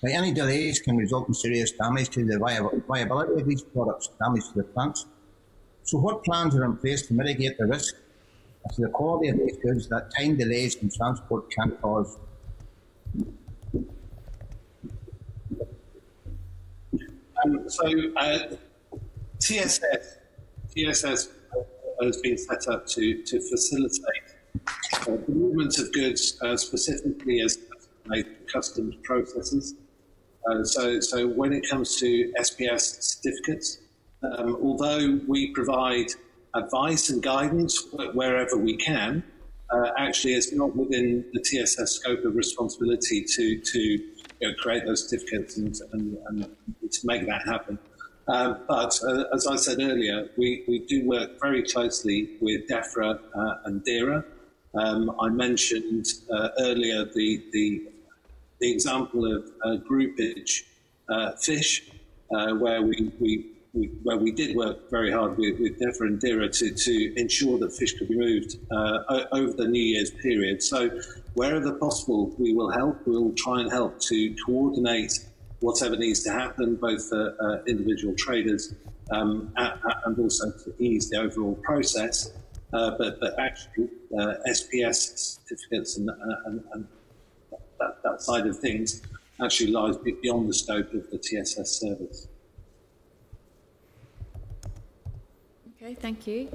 Any delays can result in serious damage to the viability of these products, damage to the plants. So, what plans are in place to mitigate the risk the quality of these goods that time delays in transport can cause. Um, so, uh, TSS, TSS has been set up to, to facilitate uh, the movement of goods, uh, specifically as customs processes. Uh, so, so when it comes to SPS certificates, um, although we provide advice and guidance wherever we can. Uh, actually, it's not within the TSS scope of responsibility to to you know, create those certificates and, and, and, to make that happen. Um, but uh, as I said earlier, we, we do work very closely with DEFRA uh, and DAERA. Um, I mentioned uh, earlier the, the, the example of uh, groupage uh, fish, where we, we where we did work very hard with, with DEFRA and DAERA to, to ensure that fish could be moved uh, over the New Year's period. So, wherever possible, we will help. We'll try and help to coordinate whatever needs to happen, both for uh, individual traders um, and also to ease the overall process. Uh, but, but actually, uh, SPS certificates and, uh, and, and that, that side of things actually lies beyond the scope of the TSS service. Okay, thank you.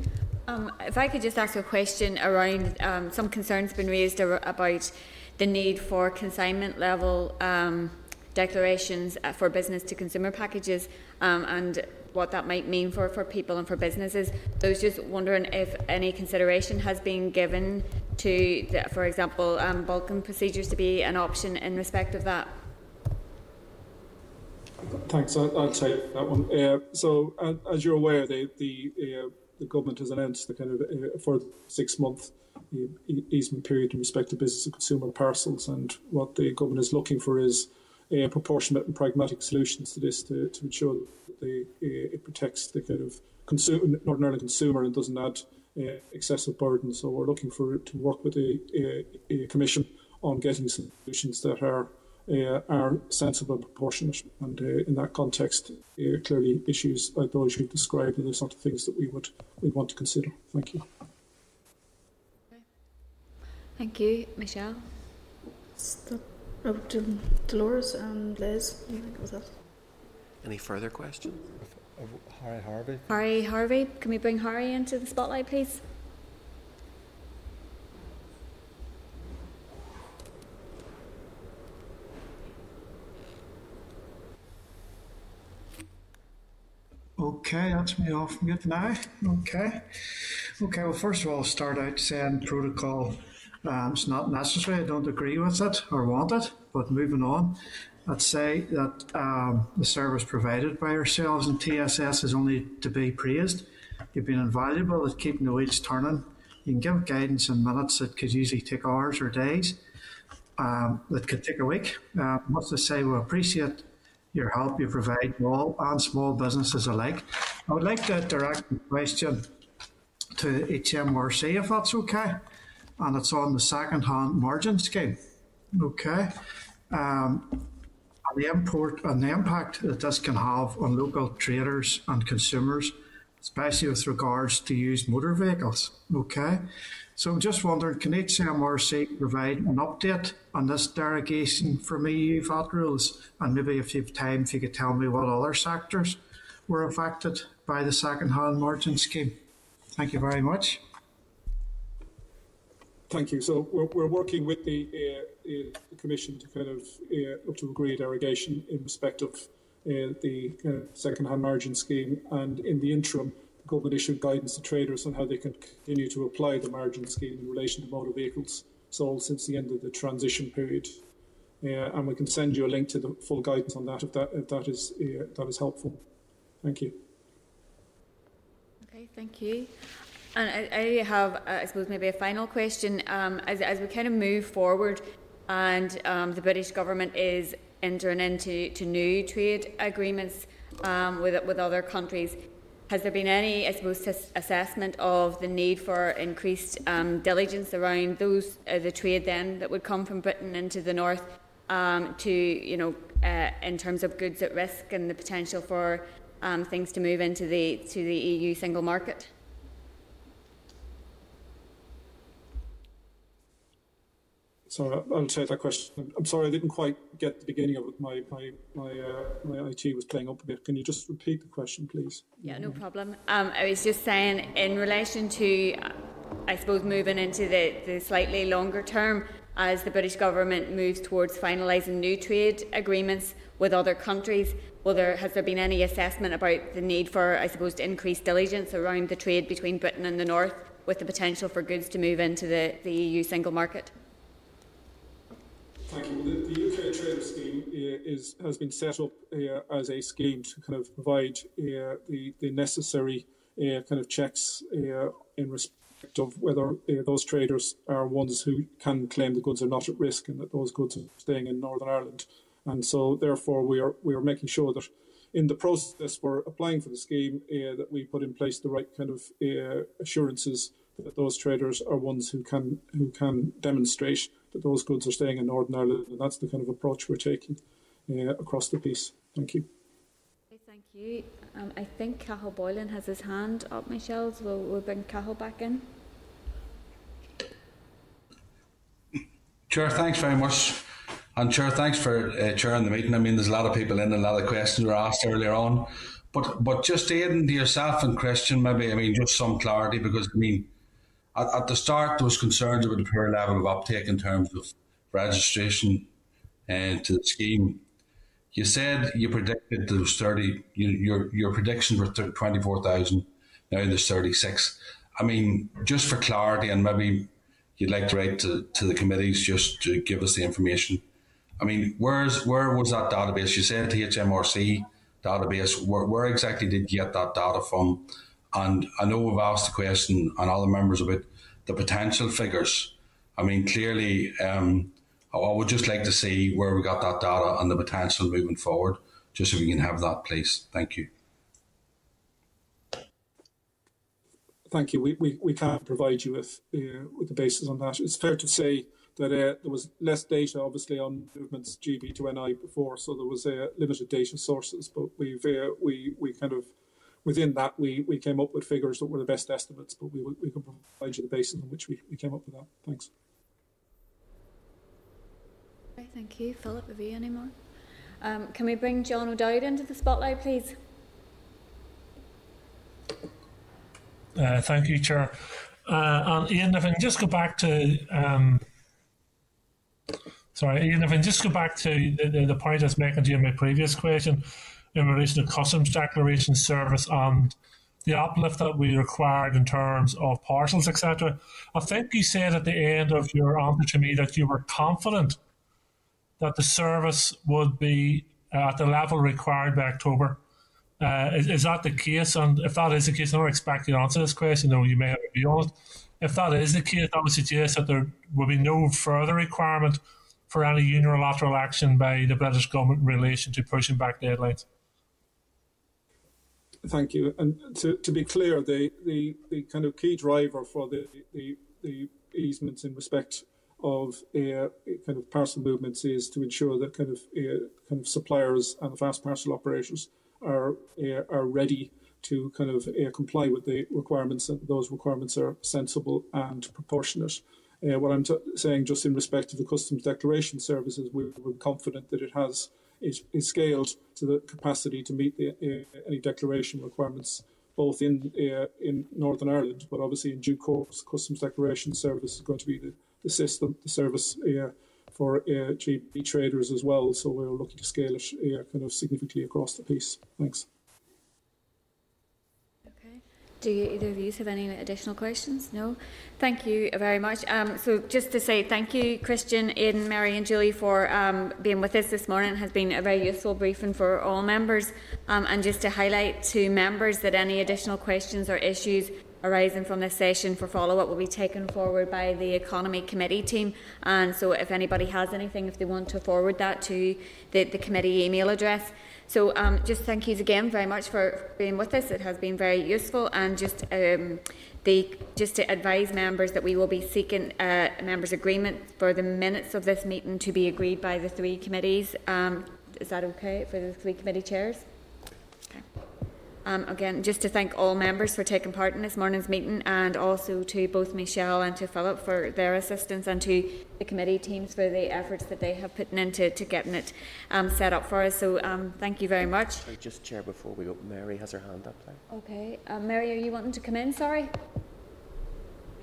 Um, if I could just ask a question around um, some concerns been raised about the need for consignment level um, declarations uh, for business to consumer packages um, and what that might mean for, for people and for businesses. I was just wondering if any consideration has been given to, the, for example, um, bulking procedures to be an option in respect of that. Thanks. I'll, I'll take that one. Uh, so, uh, as you're aware, the the, uh, the government has announced the kind of uh, for six month easement period in respect to business and consumer parcels, and what the government is looking for is uh, proportionate and pragmatic solutions to this to, to ensure that they, uh, it protects the kind of consumer, Northern Ireland consumer and doesn't add uh, excessive burden. So we're looking for to work with the uh, Commission on getting solutions that are uh, are sensible and proportionate. And uh, in that context, uh, clearly issues like those you've described are the sort of things that we would we want to consider. Thank you. Thank you, Michelle. Oh, Dolores and Liz, was that. Any further questions? Harry Harvey. Harry Harvey, can we bring Harry into the spotlight, please? Okay, that's me off mute now. Okay. Okay, well, first of all, start out saying protocol um, it's not necessary. I don't agree with it or want it. But moving on, I'd say that um, the service provided by ourselves and TSS is only to be praised. You've been invaluable at keeping the wheels turning. You can give guidance in minutes that could usually take hours or days, um, that could take a week. Uh, must I say, we appreciate your help you provide all and small businesses alike. I would like to direct the question to HMRC, if that's okay and it's on the second hand margin scheme. Okay. Um, and the import and the impact that this can have on local traders and consumers, especially with regards to used motor vehicles. Okay. So I'm just wondering, can HMRC provide an update on this derogation from EU VAT rules? And maybe if you have time, if you could tell me what other sectors were affected by the second hand margin scheme. Thank you very much. Thank you. So we're, we're working with the, uh, the, Commission to kind of uh, look to agree derogation in respect of uh, the second-hand margin scheme, and in the interim, government issued guidance to traders on how they can continue to apply the margin scheme in relation to motor vehicles sold since the end of the transition period. Uh, and we can send you a link to the full guidance on that if that if that is uh, that is helpful. Thank you. Okay, thank you. And I, I have, uh, I suppose, maybe a final question. Um, as, as we kind of move forward and um, the British government is entering into to new trade agreements um, with, with other countries, has there been any, I suppose, assessment of the need for increased um, diligence around those uh, the trade then that would come from Britain into the north um, to, you know, uh, in terms of goods at risk and the potential for um, things to move into the to the EU single market? So I'll take that question. I'm sorry, I didn't quite get the beginning of it. My my my uh, my IT was playing up a bit. Can you just repeat the question, please? Yeah, no problem. Um, I was just saying, in relation to, I suppose, moving into the, the slightly longer term, as the British government moves towards finalising new trade agreements with other countries, will there has there been any assessment about the need for, I suppose, to increase diligence around the trade between Britain and the North, with the potential for goods to move into the, the EU single market? Thank you. The, the UK Trader Scheme uh, is, has been set up uh, as a scheme to kind of provide uh, the, the necessary uh, kind of checks uh, in respect of whether uh, those traders are ones who can claim the goods are not at risk and that those goods are staying in Northern Ireland. And so, therefore, we are we are making sure that in the process we're applying for the scheme that we put in place the right kind of assurances that those traders are ones who can who can demonstrate that those goods are staying in Northern Ireland, and that's the kind of approach we're taking uh, across the piece. Thank you. Okay, thank you. Um, I think Cathal Boylan has his hand up, Michelle, so we'll, we'll bring Cathal back in. Chair, thanks very much. And Chair, thanks for uh, chairing the meeting. I mean, there's a lot of people in and a lot of questions were asked earlier on. But but just adding to yourself and Christian, maybe I mean just some clarity because I mean at, at the start there was concerns about the poor level of uptake in terms of registration and uh, to the scheme. You said you predicted there was thirty. You, your your predictions were twenty four thousand. Now there's thirty six. I mean, just for clarity, and maybe you'd like to write to, to the committees just to give us the information. I mean, where's where was that database? You said HMRC database. Where, where exactly did you get that data from? And I know we've asked the question on other members about the potential figures. I mean, clearly, um, I would just like to see where we got that data and the potential moving forward, just so we can have that, please. Thank you. Thank you. We, we, we can't provide you with uh, with the basis on that. It's fair to say that uh, there was less data, obviously, on movements GB to NI before, so there was uh, limited data sources. But we've uh, we we kind of within that we, we came up with figures that were the best estimates. But we we can provide you the basis on which we, we came up with that. Thanks. Okay, thank you, Philip. Have you any more? Um, can we bring John O'Dowd into the spotlight, please? Uh, thank you, Chair. Uh, and Ian, if I can just go back to um, Sorry, Ian, if I can just go back to the, the, the point I was making to you in my previous question in relation to customs declaration service and the uplift that we required in terms of parcels, etc. I think you said at the end of your answer to me that you were confident that the service would be at the level required by October. Uh, is, is, that the case? And if that is the case, I don't expect you to answer this question, though you may have to be honest. If that is the case, that would suggest that there will be no further requirement for any unilateral action by the British government in relation to pushing back deadlines? Thank you. And to, to be clear, the, the, the kind of key driver for the, the, the easements in respect of uh, kind of parcel movements is to ensure that kind of uh, kind of suppliers and the fast parcel operators are uh, are ready to kind of comply with the requirements and those requirements are sensible and proportionate. Uh, what I'm t- saying, just in respect to the customs declaration services, we're, we're confident that it has is, is, scaled to the capacity to meet the, uh, any declaration requirements, both in uh, in Northern Ireland, but obviously in due course, customs declaration service is going to be the, the system, the service uh, for uh, GB traders as well. So we're looking to scale it uh, kind of significantly across the piece. Thanks. Do either of you have any additional questions? No? Thank you very much. Um, so, just to say thank you, Christian, Aidan, Mary, and Julie, for um, being with us this morning. It has been a very useful briefing for all members. Um, and just to highlight to members that any additional questions or issues arising from this session for follow up will be taken forward by the Economy Committee team. And so, if anybody has anything, if they want to forward that to the, the committee email address, so um, just thank you again very much for being with us. It has been very useful, and just um, the just to advise members that we will be seeking a members' agreement for the minutes of this meeting to be agreed by the three committees. Um, is that okay for the three committee chairs? Um, again, just to thank all members for taking part in this morning's meeting and also to both Michelle and to Philip for their assistance and to the committee teams for the efforts that they have put into to getting it um, set up for us. So um, thank you very much. Sorry, just chair before we go, Mary has her hand up there. Okay. Um, Mary, are you wanting to come in? Sorry.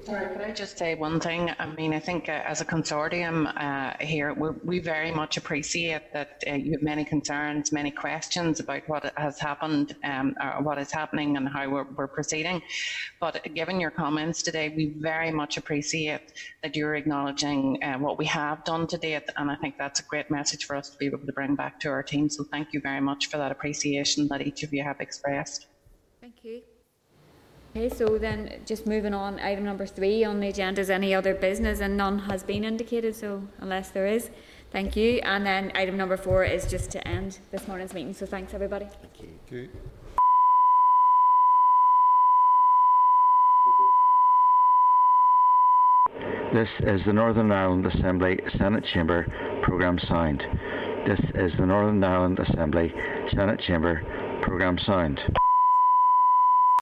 Sorry, could I just say one thing? I mean, I think uh, as a consortium uh, here, we very much appreciate that uh, you have many concerns, many questions about what has happened, um, what is happening, and how we're, we're, proceeding. But given your comments today, we very much appreciate that you're acknowledging uh, what we have done to date, and I think that's a great message for us to be able to bring back to our team. So thank you very much for that appreciation that each of you have expressed. Thank you. Okay, so then just moving on, item number three on the agenda is any other business, and none has been indicated, so unless there is, thank you. And then item number four is just to end this morning's meeting, so thanks everybody. Thank you. Thank you. This is the Northern Ireland Assembly Senate Chamber Programme Sound. This is the Northern Ireland Assembly Senate Chamber Programme Sound.